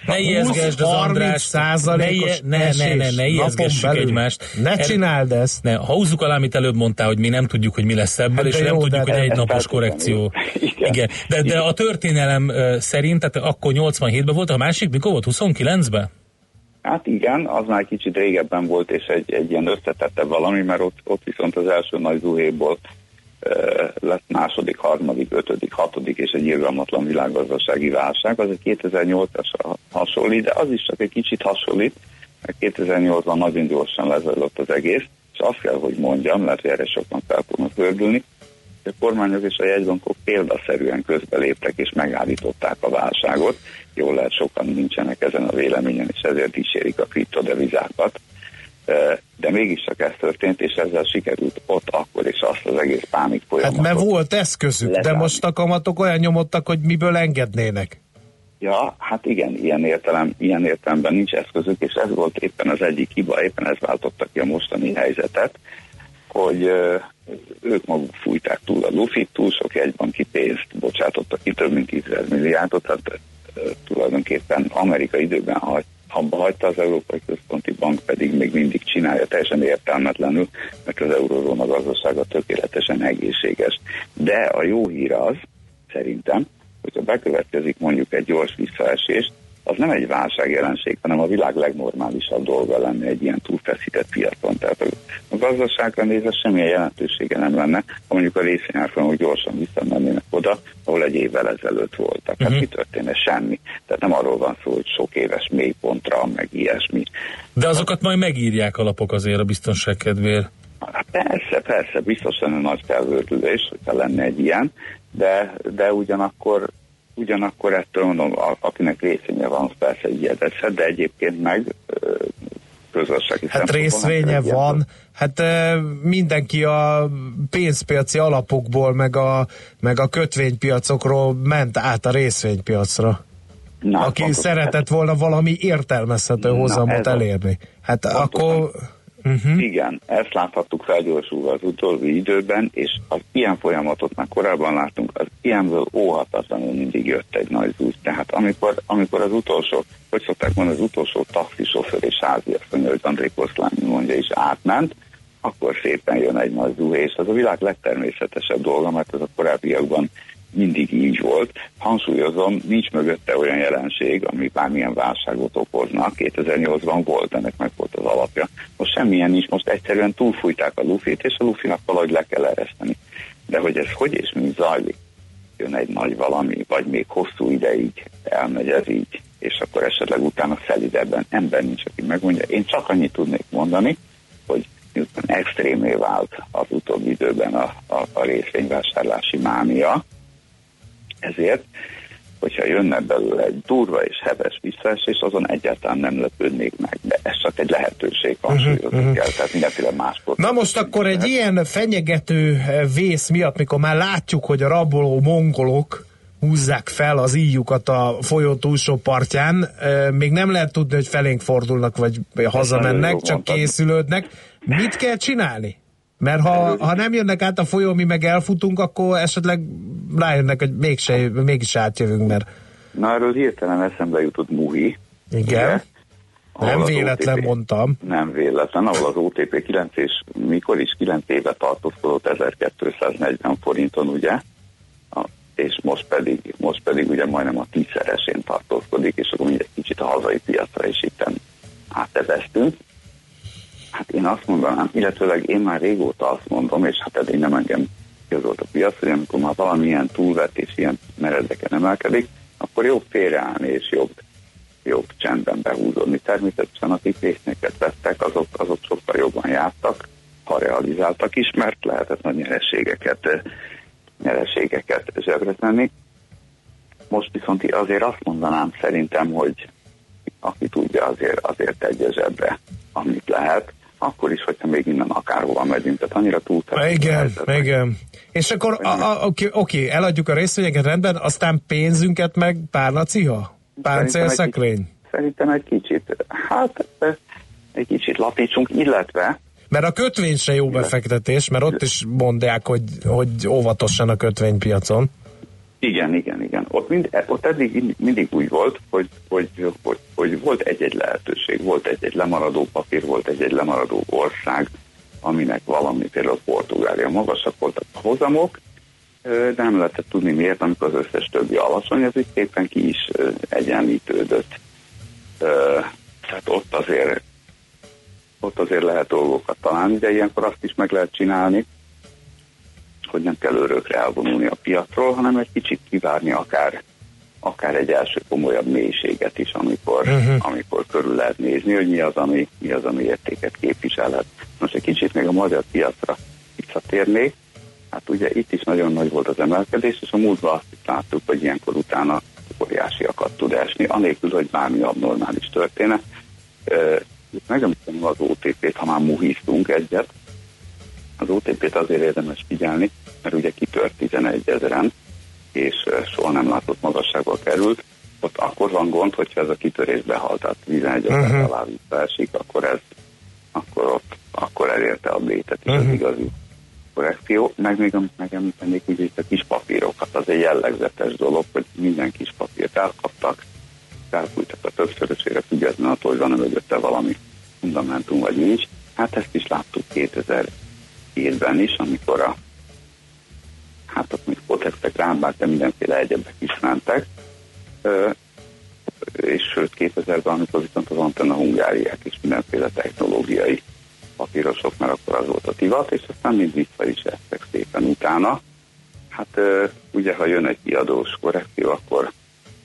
Ne ijeszgesd az 30 András, százalékos ne, ne, ne, ne, ne ijeszgessük egymást. Ne csináld ezt! Ne, ha húzzuk alá, amit előbb mondtál, hogy mi nem tudjuk, hogy mi lesz ebből, Hát és de nem jó, tudjuk, hogy egy napos korrekció. Igen. Igen. De, de a történelem szerint, tehát akkor 87-ben volt, a másik mikor volt? 29-ben? Hát igen, az már egy kicsit régebben volt, és egy, egy ilyen összetettebb valami, mert ott, ott viszont az első nagy zuhéból uh, lett második, harmadik, ötödik, hatodik és egy irgalmatlan világgazdasági válság. Az egy 2008-as hasonlít, de az is csak egy kicsit hasonlít, mert 2008-ban nagyon gyorsan lezajlott az egész, és azt kell, hogy mondjam, lehet, erre sokan fel fognak gördülni, hogy a kormányok és a jegybankok példaszerűen közbeléptek és megállították a válságot. Jól lehet, sokan nincsenek ezen a véleményen, és ezért kísérik a kriptodevizákat. De mégiscsak ez történt, és ezzel sikerült ott akkor is azt az egész pánik Hát folyamatot. mert volt eszközük, de Lezárni. most a kamatok olyan nyomottak, hogy miből engednének. Ja, hát igen, ilyen, értelem, ilyen értelemben nincs eszközük, és ez volt éppen az egyik hiba, éppen ez váltotta ki a mostani helyzetet, hogy ők maguk fújták túl a lufit, túl sok jegybanki pénzt bocsátottak ki, több mint 10 milliárdot, tehát tulajdonképpen Amerika időben hagy, abba hagyta az Európai Központi Bank pedig még mindig csinálja teljesen értelmetlenül, mert az eurózóna gazdasága tökéletesen egészséges. De a jó hír az, szerintem, hogyha bekövetkezik mondjuk egy gyors visszaesés, az nem egy válságjelenség, hanem a világ legnormálisabb dolga lenne egy ilyen túlfeszített piacon. Tehát a, gazdaságra nézve semmilyen jelentősége nem lenne, ha mondjuk a részvényárfolyamok gyorsan visszamennének oda, ahol egy évvel ezelőtt voltak. Hát Mhm. mi történne? Semmi. Tehát nem arról van szó, hogy sok éves mélypontra, meg ilyesmi. De azokat majd megírják a lapok azért a biztonság kedvéért. Hát Persze, persze, biztos lenne nagy felvörülés, hogyha lenne egy ilyen, de, de ugyanakkor ugyanakkor ettől mondom, akinek részénye van, az persze ijedezhet, de egyébként meg közösségi Hát részvénye van, hát mindenki a pénzpiaci alapokból, meg a, meg a kötvénypiacokról ment át a részvénypiacra. Na, aki pontosan, szeretett volna valami értelmezhető hozamot elérni. Hát Pontosan. akkor... Uh-huh. Igen, ezt láthattuk felgyorsulva az utóbbi időben, és az ilyen folyamatot már korábban láttunk, az ilyenből óhatatlanul mindig jött egy nagy zúz. Tehát amikor, amikor az utolsó, hogy szokták mondani, az utolsó taxisofőr és háziasszony, hogy André Koszlán mondja is átment, akkor szépen jön egy nagy zuhés. Ez a világ legtermészetesebb dolga, mert ez a korábbiakban mindig így volt. Hangsúlyozom, nincs mögötte olyan jelenség, ami bármilyen válságot okozna. 2008-ban volt, ennek meg volt az alapja. Most semmilyen nincs, most egyszerűen túlfújták a lufit, és a lufinak valahogy le kell ereszteni. De hogy ez hogy és mi zajlik, jön egy nagy valami, vagy még hosszú ideig elmegy ez így, és akkor esetleg utána felidebben ember nincs, aki megmondja. Én csak annyit tudnék mondani, hogy miután extrémé vált az utóbbi időben a, a, a részvényvásárlási mánia, ezért, hogyha jönne belőle egy durva és heves visszaesés, azon egyáltalán nem lepődnék meg, de ez csak egy lehetőség, hangsúlyozni uh-huh, kell, tehát mindenféle máskor. Na most akkor egy ilyen fenyegető eh, vész miatt, mikor már látjuk, hogy a raboló mongolok húzzák fel az íjukat a folyó túlsó partján, eh, még nem lehet tudni, hogy felénk fordulnak, vagy hazamennek, csak mondtad. készülődnek. Mit kell csinálni? Mert ha, ha nem jönnek át a folyó, mi meg elfutunk, akkor esetleg rájönnek, hogy mégse, mégis átjövünk, mert Na, erről hirtelen eszembe jutott Muhi. igen, ahol nem véletlen OTP mondtam. Nem véletlen, ahol az OTP 9 és mikor is 9 éve tartózkodott 1240 forinton, ugye? A, és most pedig, most pedig ugye majdnem a tízszeresén tartózkodik, és akkor mindegy kicsit a hazai piacra is itten áteveztünk. Hát én azt mondanám, illetőleg én már régóta azt mondom, és hát eddig nem engem igazolt a piac, hogy amikor már valamilyen túlvetés ilyen meredeken emelkedik, akkor jobb félreállni és jobb, jobb csendben behúzódni. Természetesen akik résznyeket vettek, azok, azok sokkal jobban jártak, ha realizáltak is, mert lehetett nagy nyereségeket, nyereségeket zsebre tenni. Most viszont azért azt mondanám szerintem, hogy aki tudja, azért, azért tegye zsebre, amit lehet, akkor is, hogyha még innen akárhova megyünk, tehát annyira túl Igen, igen. És akkor a- a- oké, oké, eladjuk a részvényeket rendben, aztán pénzünket meg párna ciha? Páncél Szerintem egy szekrény? Szerintem egy kicsit, hát eh, egy kicsit lapítsunk, illetve Mert a kötvény se jó befektetés, mert ott is mondják, hogy, hogy óvatosan a kötvénypiacon. Igen, igen, igen. Ott, mind, ott eddig mind- mindig úgy volt, hogy, hogy, hogy, hogy volt egy-egy lehetőség, volt egy-egy lemaradó papír, volt egy-egy lemaradó ország, aminek valami, például Portugália magasak voltak a hozamok, de nem lehetett tudni miért, amikor az összes többi alacsony, ez így szépen ki is egyenlítődött. Tehát ott azért ott azért lehet dolgokat találni, de ilyenkor azt is meg lehet csinálni, hogy nem kell örökre elvonulni a piacról, hanem egy kicsit kivárni akár, akár egy első komolyabb mélységet is, amikor, uh-huh. amikor körül lehet nézni, hogy mi az, ami, mi az, ami értéket képviselhet. Most egy kicsit még a magyar piacra visszatérnék. Hát ugye itt is nagyon nagy volt az emelkedés, és a múltban azt is láttuk, hogy ilyenkor utána óriásiakat tud esni, anélkül, hogy bármi abnormális történne. Ö, Itt megemlítem az OTP-t, ha már muhíztunk egyet, az OTP-t azért érdemes figyelni, mert ugye kitört 11 ezeren, és eh, soha nem látott magasságba került. Ott akkor van gond, hogyha ez a kitörés behalt, tehát 11 ezer Mhm. uh-huh. alá visszaesik, akkor ez akkor ott, akkor elérte a bétet is uh-huh. az igazi korrekció. Meg még amit megemlítenék, ugye itt a kis papírokat, az egy jellegzetes dolog, hogy minden kis papírt elkaptak, elfújtak a többszörösére, függetlenül attól, hogy van mögötte valami fundamentum, vagy nincs. Hát ezt is láttuk 2007-ben is, amikor a hát ott még protestek rámbák, de mindenféle egyebek is mentek. Ö, és sőt 2000-ben, amikor viszont az Antenna Hungáriák és mindenféle technológiai papírosok, mert akkor az volt a divat, és aztán mind vissza is estek szépen utána. Hát ö, ugye, ha jön egy kiadós korrekció, akkor,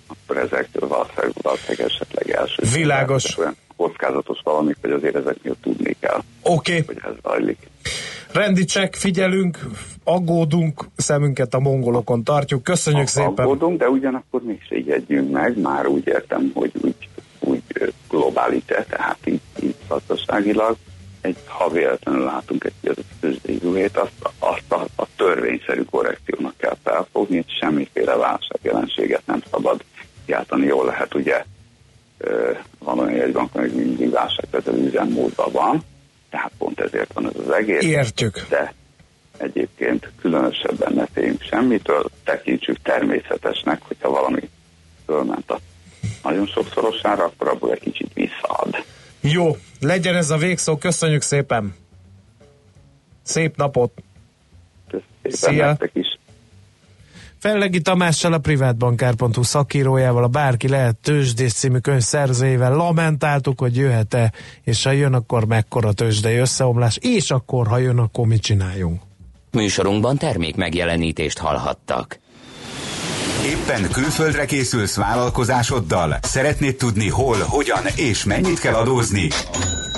akkor ezektől valószínűleg, valószínűleg esetleg első. Világos. Kockázatos valamik, hogy azért ezeknél tudni kell, Oké. hogy ez zajlik. Rendi csekk, figyelünk, aggódunk, szemünket a mongolokon tartjuk. Köszönjük szépen! Aggódunk, de ugyanakkor mégse igyedjünk meg, már úgy értem, hogy úgy, úgy globális, tehát így, így gazdaságilag, egy, ha véletlenül látunk egy tőzsdei zuhét, azt, azt a, a törvényszerű korrekciónak kell felfogni, és semmiféle válságjelenséget nem szabad játani. Jól lehet, ugye van olyan jegybank, hogy mindig válságkezelő üzemmódban van, tehát pont ezért van ez az egész. Értjük. De egyébként különösebben ne féljünk semmitől, tekintsük természetesnek, hogyha valami fölment a nagyon sokszorosára, akkor abból egy kicsit visszaad. Jó, legyen ez a végszó, köszönjük szépen! Szép napot! Szia! is. Fellegi Tamással a privátbankár.hu szakírójával, a Bárki lehet tőzsdés című könyv szerzőjével lamentáltuk, hogy jöhet-e, és ha jön, akkor mekkora tőzsdei összeomlás, és akkor, ha jön, akkor mit csináljunk? Műsorunkban termék megjelenítést hallhattak. Éppen külföldre készülsz vállalkozásoddal? Szeretnéd tudni hol, hogyan és mennyit kell adózni?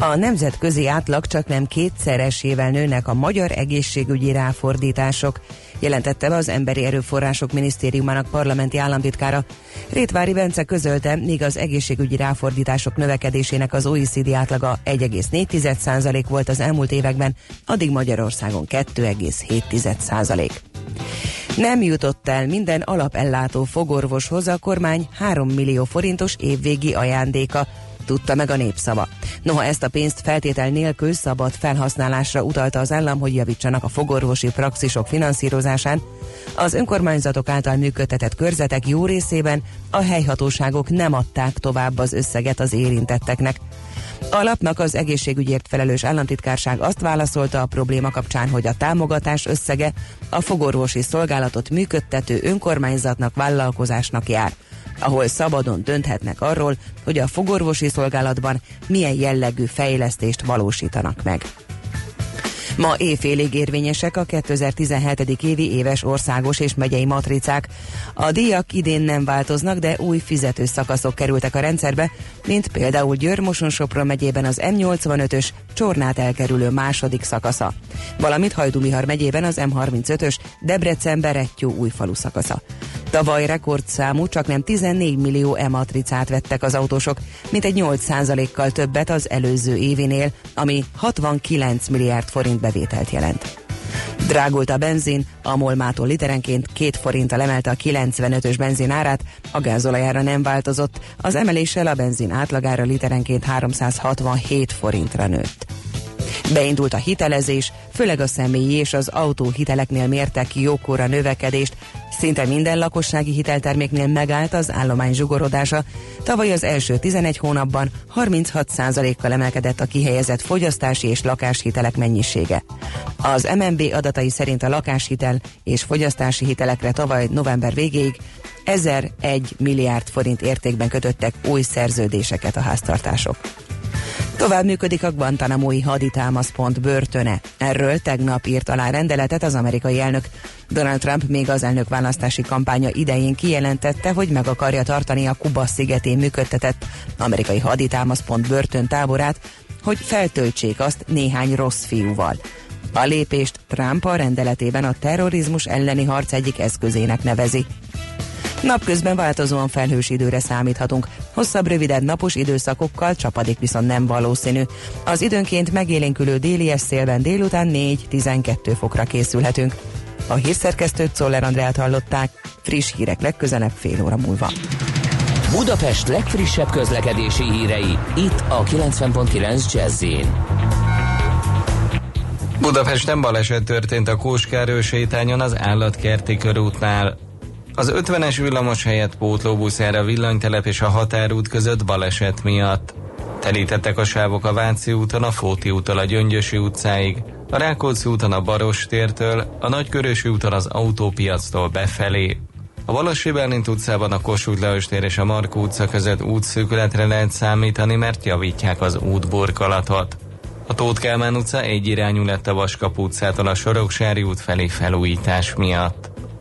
A nemzetközi átlag csak nem kétszeresével nőnek a magyar egészségügyi ráfordítások, jelentette be az Emberi Erőforrások Minisztériumának parlamenti államtitkára. Rétvári Bence közölte, míg az egészségügyi ráfordítások növekedésének az OECD átlaga 1,4% volt az elmúlt években, addig Magyarországon 2,7%. Nem jutott el minden alapellátó fogorvoshoz a kormány 3 millió forintos évvégi ajándéka, tudta meg a népszava. Noha ezt a pénzt feltétel nélkül szabad felhasználásra utalta az állam, hogy javítsanak a fogorvosi praxisok finanszírozásán, az önkormányzatok által működtetett körzetek jó részében a helyhatóságok nem adták tovább az összeget az érintetteknek. A lapnak az egészségügyért felelős államtitkárság azt válaszolta a probléma kapcsán, hogy a támogatás összege a fogorvosi szolgálatot működtető önkormányzatnak, vállalkozásnak jár ahol szabadon dönthetnek arról, hogy a fogorvosi szolgálatban milyen jellegű fejlesztést valósítanak meg. Ma éjfélig érvényesek a 2017. évi éves országos és megyei matricák. A díjak idén nem változnak, de új fizető szakaszok kerültek a rendszerbe, mint például Győr-Moson-Sopron megyében az M85-ös Csornát elkerülő második szakasza, valamint Hajdumihar megyében az M35-ös Debrecen-Berettyó újfalu szakasza. Tavaly rekordszámú, csak nem 14 millió e-matricát vettek az autósok, mint egy 8%-kal többet az előző évinél, ami 69 milliárd forint bevételt jelent. Drágult a benzin, a Molmától literenként két forinttal emelte a 95-ös benzin árát, a gázolajára nem változott, az emeléssel a benzin átlagára literenként 367 forintra nőtt. Beindult a hitelezés, főleg a személyi és az autó hiteleknél mértek jókora növekedést, Szinte minden lakossági hitelterméknél megállt az állomány zsugorodása. Tavaly az első 11 hónapban 36%-kal emelkedett a kihelyezett fogyasztási és lakáshitelek mennyisége. Az MNB adatai szerint a lakáshitel és fogyasztási hitelekre tavaly november végéig 1001 milliárd forint értékben kötöttek új szerződéseket a háztartások. Tovább működik a Guantanamo-i haditámaszpont börtöne. Erről tegnap írt alá rendeletet az amerikai elnök. Donald Trump még az elnök választási kampánya idején kijelentette, hogy meg akarja tartani a Kuba szigetén működtetett amerikai haditámaszpont börtön táborát, hogy feltöltsék azt néhány rossz fiúval. A lépést Trump a rendeletében a terrorizmus elleni harc egyik eszközének nevezi. Napközben változóan felhős időre számíthatunk. Hosszabb, rövidebb napos időszakokkal csapadék viszont nem valószínű. Az időnként megélénkülő déli szélben délután 4-12 fokra készülhetünk. A hírszerkesztőt Czoller Andrát hallották. Friss hírek legközelebb fél óra múlva. Budapest legfrissebb közlekedési hírei itt a 90.9 jazz Budapesten baleset történt a Kóskáról sétányon az állatkerti körútnál. Az 50-es villamos helyett pótlóbuszára villanytelep és a határút között baleset miatt. Telítettek a sávok a Váci úton, a Fóti úton a Gyöngyösi utcáig, a Rákóczi úton a Baros tértől, a Nagykörösi úton az autópiactól befelé. A Valasi Bálint utcában a Kossuth Lajos tér és a Markó utca között útszűkületre lehet számítani, mert javítják az útburkolatot. A Tóth Kálmán utca egyirányú lett a Vaskap utcától a Soroksári út felé felújítás miatt.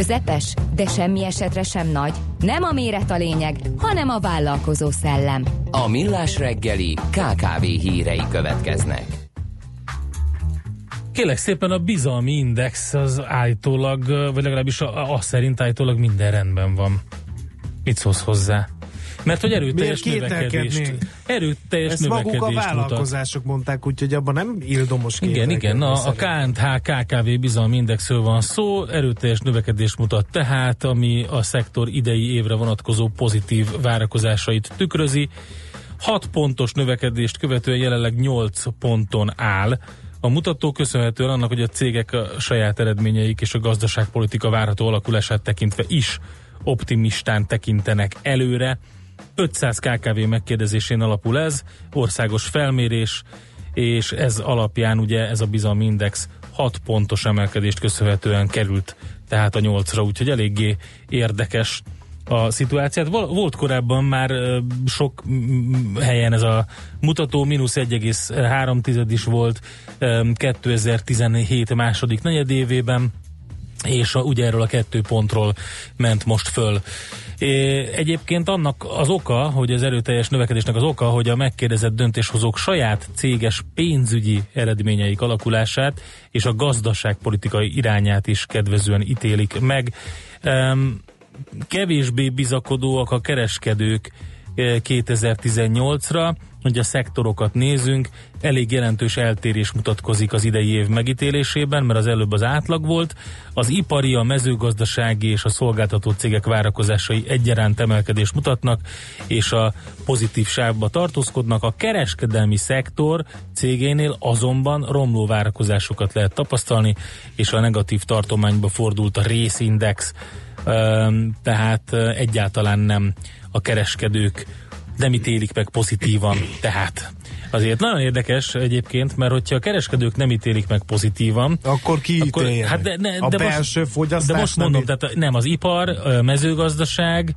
Közepes, de semmi esetre sem nagy. Nem a méret a lényeg, hanem a vállalkozó szellem. A millás reggeli KKV hírei következnek. Kélek szépen a bizalmi index az állítólag, vagy legalábbis a, a szerint állítólag minden rendben van. Mit szólsz hozzá? Mert hogy erőteljes Miért növekedést, erőteljes Ezt maguk a növekedést mutat. vállalkozások mondták, úgyhogy abban nem ildomos Igen, igen, a, a. KNH KKV bizalmi indexről van szó, erőteljes növekedést mutat tehát, ami a szektor idei évre vonatkozó pozitív várakozásait tükrözi. 6 pontos növekedést követően jelenleg 8 ponton áll. A mutató köszönhetően annak, hogy a cégek a saját eredményeik és a gazdaságpolitika várható alakulását tekintve is optimistán tekintenek előre. 500 KKV megkérdezésén alapul ez, országos felmérés, és ez alapján ugye ez a bizalmi index 6 pontos emelkedést köszönhetően került tehát a 8-ra, úgyhogy eléggé érdekes a szituáciát. Vol- Volt korábban már sok helyen ez a mutató, mínusz 1,3 is volt ö, 2017 második negyedévében, és a, ugye erről a kettő pontról ment most föl. É, Egyébként annak az oka, hogy az erőteljes növekedésnek az oka, hogy a megkérdezett döntéshozók saját céges pénzügyi eredményeik alakulását és a gazdaságpolitikai irányát is kedvezően ítélik meg. Um, kevésbé bizakodóak a kereskedők eh, 2018-ra, hogy a szektorokat nézünk, elég jelentős eltérés mutatkozik az idei év megítélésében, mert az előbb az átlag volt, az ipari, a mezőgazdasági és a szolgáltató cégek várakozásai egyaránt emelkedést mutatnak, és a pozitív sávba tartózkodnak. A kereskedelmi szektor cégénél azonban romló várakozásokat lehet tapasztalni, és a negatív tartományba fordult a részindex, tehát egyáltalán nem a kereskedők nem ítélik meg pozitívan, tehát azért nagyon érdekes egyébként, mert hogyha a kereskedők nem ítélik meg pozitívan, akkor ki ítélje hát de, ne, A de belső most, fogyasztás De most nem mondom, í- tehát nem az ipar, a mezőgazdaság,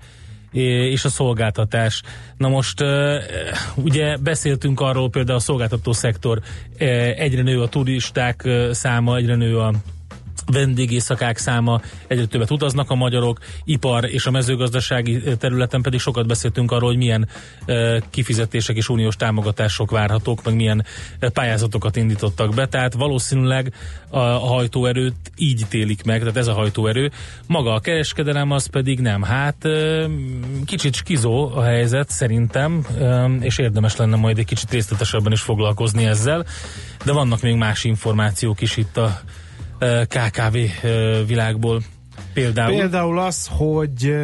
és a szolgáltatás. Na most ugye beszéltünk arról például a szolgáltató szektor egyre nő a turisták száma, egyre nő a vendégészakák száma, egyre többet utaznak a magyarok, ipar és a mezőgazdasági területen pedig sokat beszéltünk arról, hogy milyen kifizetések és uniós támogatások várhatók, meg milyen pályázatokat indítottak be, tehát valószínűleg a, hajtóerőt így ítélik meg, tehát ez a hajtóerő. Maga a kereskedelem az pedig nem. Hát kicsit skizó a helyzet szerintem, és érdemes lenne majd egy kicsit részletesebben is foglalkozni ezzel, de vannak még más információk is itt a KKV világból. Például, Például az, hogy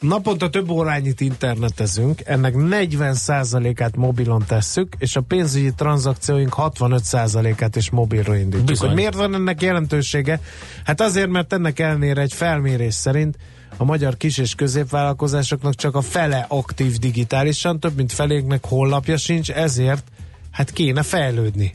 naponta több órányit internetezünk, ennek 40%-át mobilon tesszük, és a pénzügyi tranzakcióink 65%-át is mobilra indítjuk. Bizony. Hogy miért van ennek jelentősége? Hát azért, mert ennek ellenére egy felmérés szerint a magyar kis- és középvállalkozásoknak csak a fele aktív digitálisan, több mint felénknek honlapja sincs, ezért hát kéne fejlődni.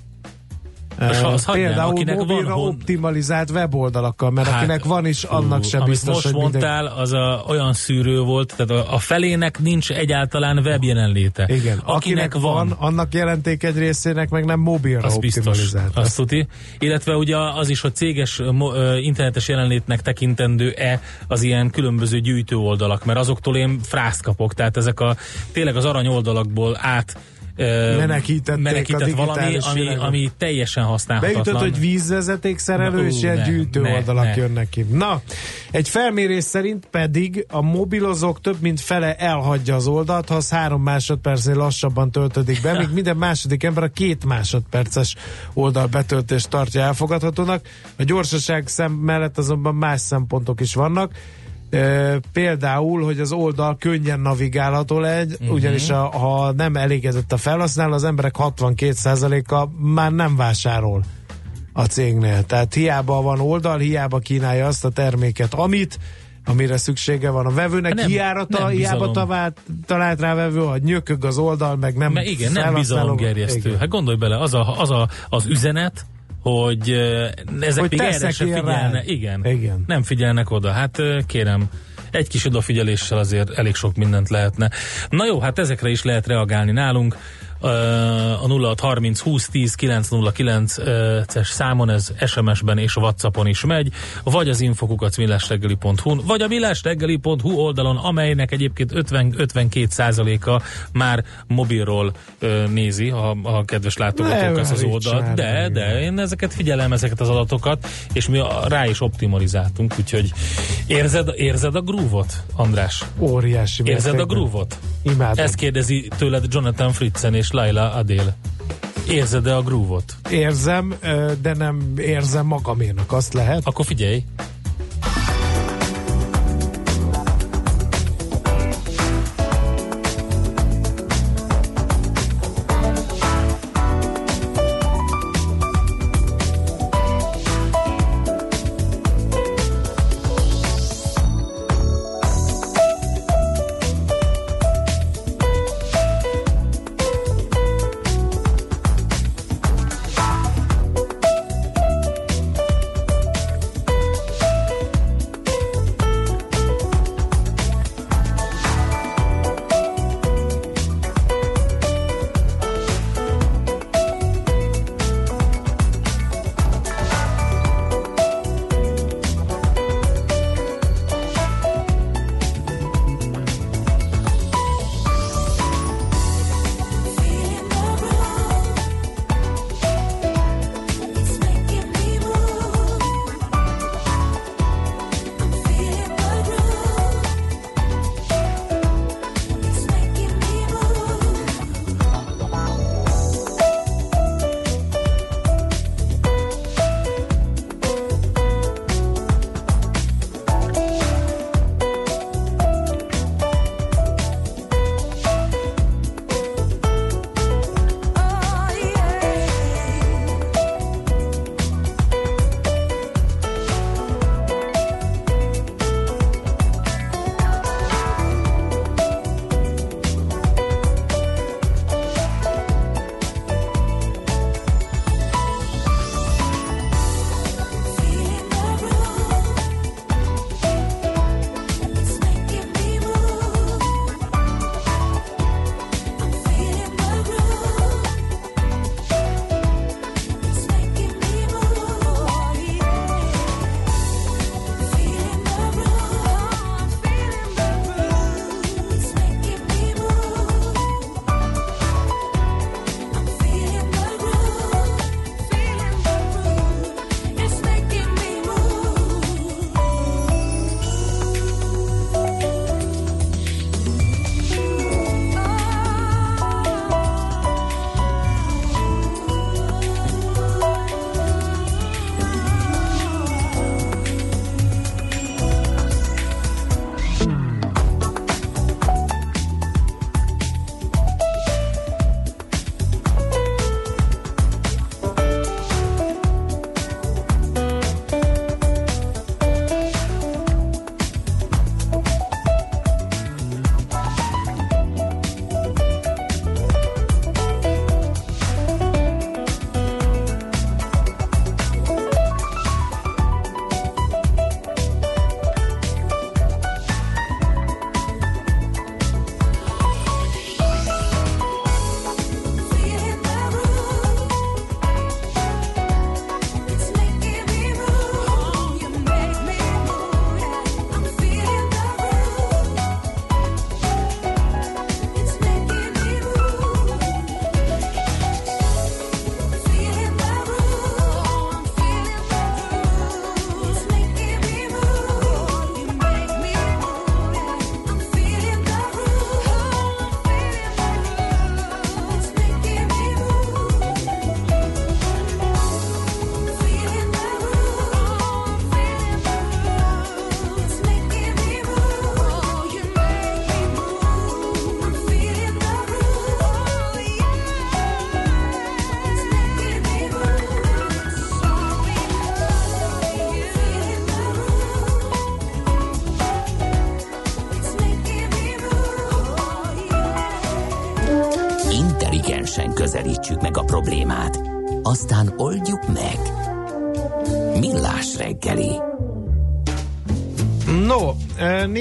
És az Például akinek van mobilra hon- optimalizált weboldalakkal, mert Hát, akinek van is, annak sem biztos, most hogy mondtál, az a, olyan szűrő volt, tehát a, a felének nincs egyáltalán web jelenléte. Igen, Akinek, akinek van, annak jelenték egy részének meg nem mobilra az biztos, optimalizált. azt tuti. Illetve ugye az is, hogy céges internetes jelenlétnek tekintendő-e az ilyen különböző gyűjtő oldalak, mert azoktól én frászt kapok, tehát ezek a tényleg az arany oldalakból át Menekítették menekített valami, ami, világon. ami teljesen használhatatlan. Beütött, hogy vízvezeték szerelő, Na, és ilyen gyűjtő ne, oldalak ne. jönnek ki. Na, egy felmérés szerint pedig a mobilozók több mint fele elhagyja az oldalt, ha az három másodpercnél lassabban töltődik be, míg minden második ember a két másodperces oldal betöltést tartja elfogadhatónak. A gyorsaság szem mellett azonban más szempontok is vannak. E, például, hogy az oldal könnyen navigálható legy, uh-huh. ugyanis a, ha nem elégedett a felhasználó, az emberek 62%-a már nem vásárol a cégnél. Tehát hiába van oldal, hiába kínálja azt a terméket, amit amire szüksége van a vevőnek, Nem- hiárata, nem hiába talált, talált rá vevő, a nyökög az oldal, meg nem Mert igen, nem bizalomgerjesztő. Hát gondolj bele, az a, az, a, az üzenet, hogy ezek Hogy még erre se figyelnek. Igen, Igen. Nem figyelnek oda. Hát kérem, egy kis odafigyeléssel azért elég sok mindent lehetne. Na jó, hát ezekre is lehet reagálni nálunk. A 0630 20 10 909-es számon, ez SMS-ben és a Whatsappon is megy, vagy az infokukat millásreggeli.hu-n, vagy a millásreggeli.hu oldalon, amelynek egyébként 50-52 százaléka már mobilról ö, nézi, a, a kedves látogatók ezt az öregíts oldalt. De, de én ezeket figyelem, ezeket az adatokat, és mi rá is optimalizáltunk, úgyhogy érzed, érzed a grúvot, András? Óriási Érzed a grúvot? Imádom. Ezt kérdezi tőled Jonathan Fritzen és Laila Adél. Érzed-e a grúvot? Érzem, de nem érzem magaménak, azt lehet. Akkor figyelj,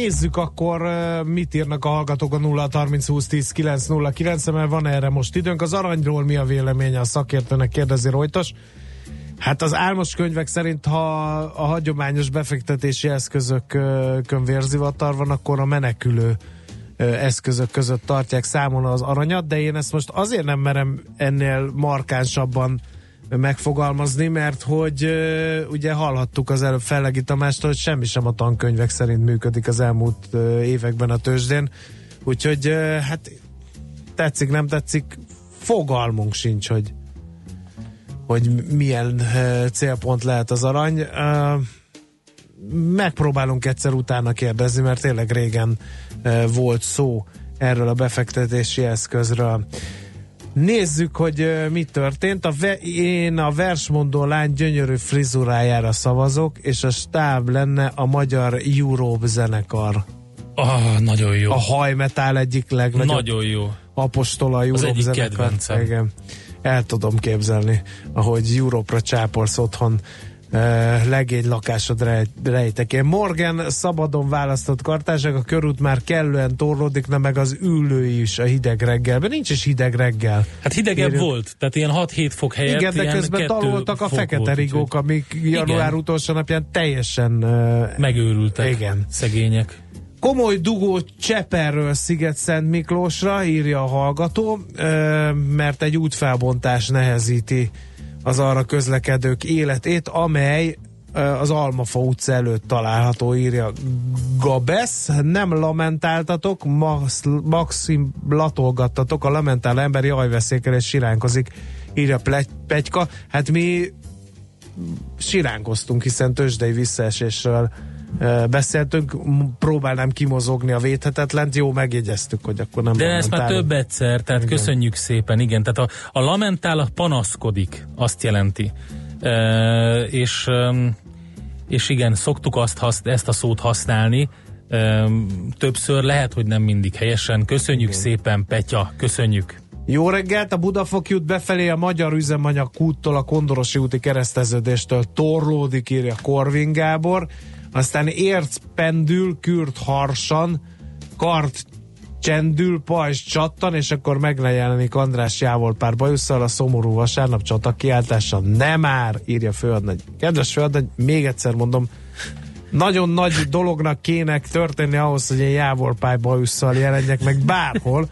nézzük akkor, mit írnak a hallgatók a 0 30 20 10 909 mert van erre most időnk. Az aranyról mi a véleménye a szakértőnek, kérdezi Rojtos. Hát az álmos könyvek szerint, ha a hagyományos befektetési eszközökön vérzivatar van, akkor a menekülő eszközök között tartják számon az aranyat, de én ezt most azért nem merem ennél markánsabban megfogalmazni, mert hogy ugye hallhattuk az előbb Fellegi Tamástól, hogy semmi sem a tankönyvek szerint működik az elmúlt években a tőzsdén, úgyhogy hát tetszik, nem tetszik, fogalmunk sincs, hogy hogy milyen célpont lehet az arany. Megpróbálunk egyszer utána kérdezni, mert tényleg régen volt szó erről a befektetési eszközről. Nézzük, hogy mi történt. A ve- én a versmondó lány gyönyörű frizurájára szavazok, és a stáb lenne a magyar Europe zenekar. Ah, nagyon jó. A hajmetál egyik legnagyobb Nagyon jó. apostola Europe egyik zenekar. kedvencem. Igen. El tudom képzelni, ahogy Európra csápolsz otthon legény lakásod rej, rejtekén. Morgan szabadon választott kartázsak, a körút már kellően torlódik, na meg az ülői is a hideg reggelben. Nincs is hideg reggel. Hát hidegebb Írjuk. volt, tehát ilyen 6-7 fok helyett Igen, de közben kettő daloltak a fekete volt, rigók, amik január Igen. utolsó napján teljesen uh, Megőrültek. Igen. Szegények. Komoly dugó Cseperről Sziget-Szent Miklósra, írja a hallgató, mert egy útfelbontás nehezíti az arra közlekedők életét, amely az Almafa utca előtt található, írja Gabesz. Nem lamentáltatok, max, maxim latolgattatok, a lamentál emberi ajveszékkel és siránkozik, írja Petyka. Hát mi siránkoztunk, hiszen tőzsdei visszaesésről beszéltünk, próbálnám kimozogni a védhetetlent, jó, megjegyeztük, hogy akkor nem De ezt már több egyszer, tehát igen. köszönjük szépen, igen. Tehát a, a lamentál a panaszkodik, azt jelenti. E, és, és igen, szoktuk azt, hasz- ezt a szót használni, em, többször, lehet, hogy nem mindig helyesen. Köszönjük igen. szépen, Petya, köszönjük. Jó reggelt, a Budafok jut befelé a magyar üzemanyag kúttól a Kondorosi úti kereszteződéstől torlódik, írja Korvin Gábor. Aztán érc pendül, kürt harsan, kart csendül, pajzs csattan, és akkor megjelenik András Jávol pár bajusszal a szomorú vasárnap csata kiáltása. Nem már, írja főadnagy. Kedves főadnagy, még egyszer mondom, nagyon nagy dolognak kéne történni ahhoz, hogy én Jávorpály bajusszal jelenjek meg bárhol.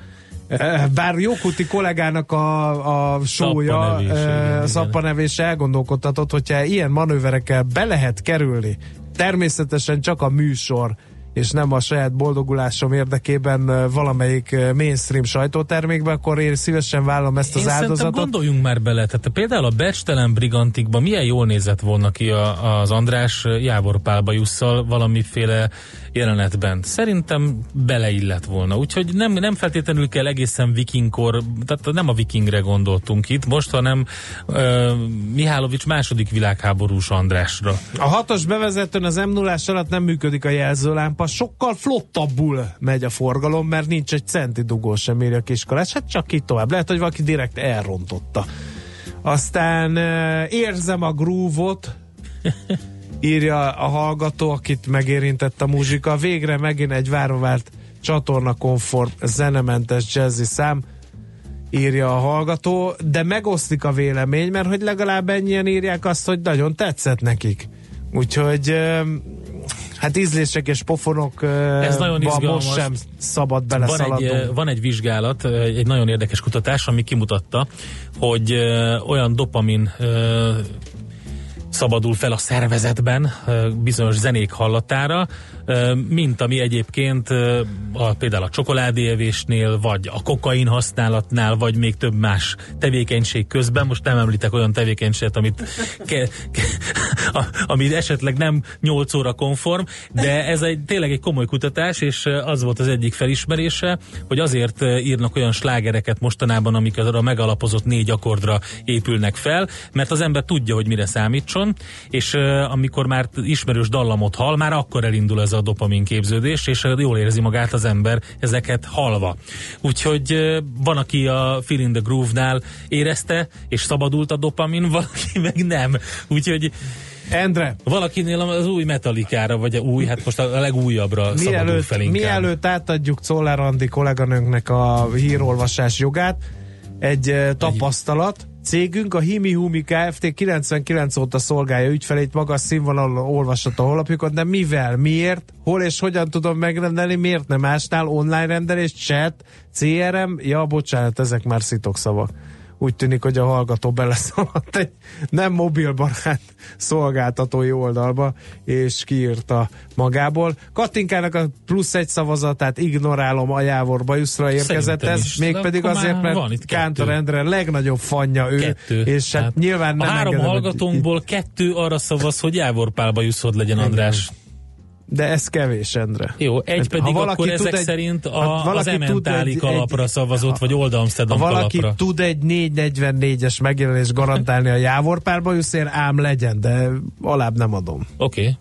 Bár Jókuti kollégának a, a sója, Szappanevés, eh, szappanevés elgondolkodtatott, hogyha ilyen manőverekkel be lehet kerülni, természetesen csak a műsor és nem a saját boldogulásom érdekében valamelyik mainstream sajtótermékbe, akkor én szívesen vállalom ezt az Én áldozatot. gondoljunk már bele, tehát például a Becstelen Brigantikban milyen jól nézett volna ki a, az András Jávor Pálbajusszal valamiféle jelenetben. Szerintem beleillett volna. Úgyhogy nem, nem feltétlenül kell egészen vikingkor, tehát nem a vikingre gondoltunk itt most, hanem uh, Mihálovics második világháborús Andrásra. A hatos bevezetőn az m 0 alatt nem működik a jelzőlámpa, sokkal flottabbul megy a forgalom, mert nincs egy centi dugó sem írja Kiskolás, hát csak itt tovább. Lehet, hogy valaki direkt elrontotta. Aztán uh, érzem a grúvot, írja a hallgató, akit megérintett a muzsika. Végre megint egy várvavárt csatorna konform zenementes jazzy szám, írja a hallgató, de megosztik a vélemény, mert hogy legalább ennyien írják azt, hogy nagyon tetszett nekik. Úgyhogy hát ízlések és pofonok Ez nagyon izgalmas. most sem szabad Van egy, beleszaladnunk. van egy vizsgálat, egy nagyon érdekes kutatás, ami kimutatta, hogy olyan dopamin szabadul fel a szervezetben bizonyos zenék hallatára, mint ami egyébként a, például a csokoládéevésnél, vagy a kokain használatnál, vagy még több más tevékenység közben. Most nem említek olyan tevékenységet, amit, ke, ke, a, ami esetleg nem 8 óra konform, de ez egy, tényleg egy komoly kutatás, és az volt az egyik felismerése, hogy azért írnak olyan slágereket mostanában, amik arra megalapozott négy akkordra épülnek fel, mert az ember tudja, hogy mire számítson, és amikor már ismerős dallamot hall, már akkor elindul ez a dopamin képződést, és jól érzi magát az ember ezeket halva. Úgyhogy van, aki a Feel in the Groove-nál érezte, és szabadult a dopamin, valaki meg nem. Úgyhogy Endre, valakinél az új metalikára, vagy a új, hát most a legújabbra mielőtt, fel inkább. mielőtt átadjuk Czoller Andi kolléganőnknek a hírolvasás jogát, egy tapasztalat. Cégünk a Himi Humi Kft. 99 óta szolgálja ügyfelét magas színvonalon olvashat a honlapjukat, de mivel, miért, hol és hogyan tudom megrendelni, miért nem másnál online rendelés, chat, CRM, ja bocsánat, ezek már szitokszavak. Úgy tűnik, hogy a hallgató beleszaladt egy nem mobilbarát szolgáltatói oldalba, és kiírta magából. Katinkának a plusz egy szavazatát ignorálom a Jávor Bajuszra érkezett Szerintem ez, mégpedig azért, mert van itt Kántor kettő. Endre legnagyobb fanja ő, Kettő. és hát, Hát nyilván a nem három engedem, hallgatónkból kettő arra szavaz, hogy Jávor Pálba jusszod legyen András. De ez kevés, Endre. Jó, egy Hát, pedig ha valaki akkor ezek tud egy- szerint ha a, az valaki tud ementálik egy- egy- alapra szavazott, vagy Old Ha valaki alapra. tud egy 444-es megjelenést garantálni a Jávor Pálbajuszért, ám legyen, de alább nem adom. Oké. Okay.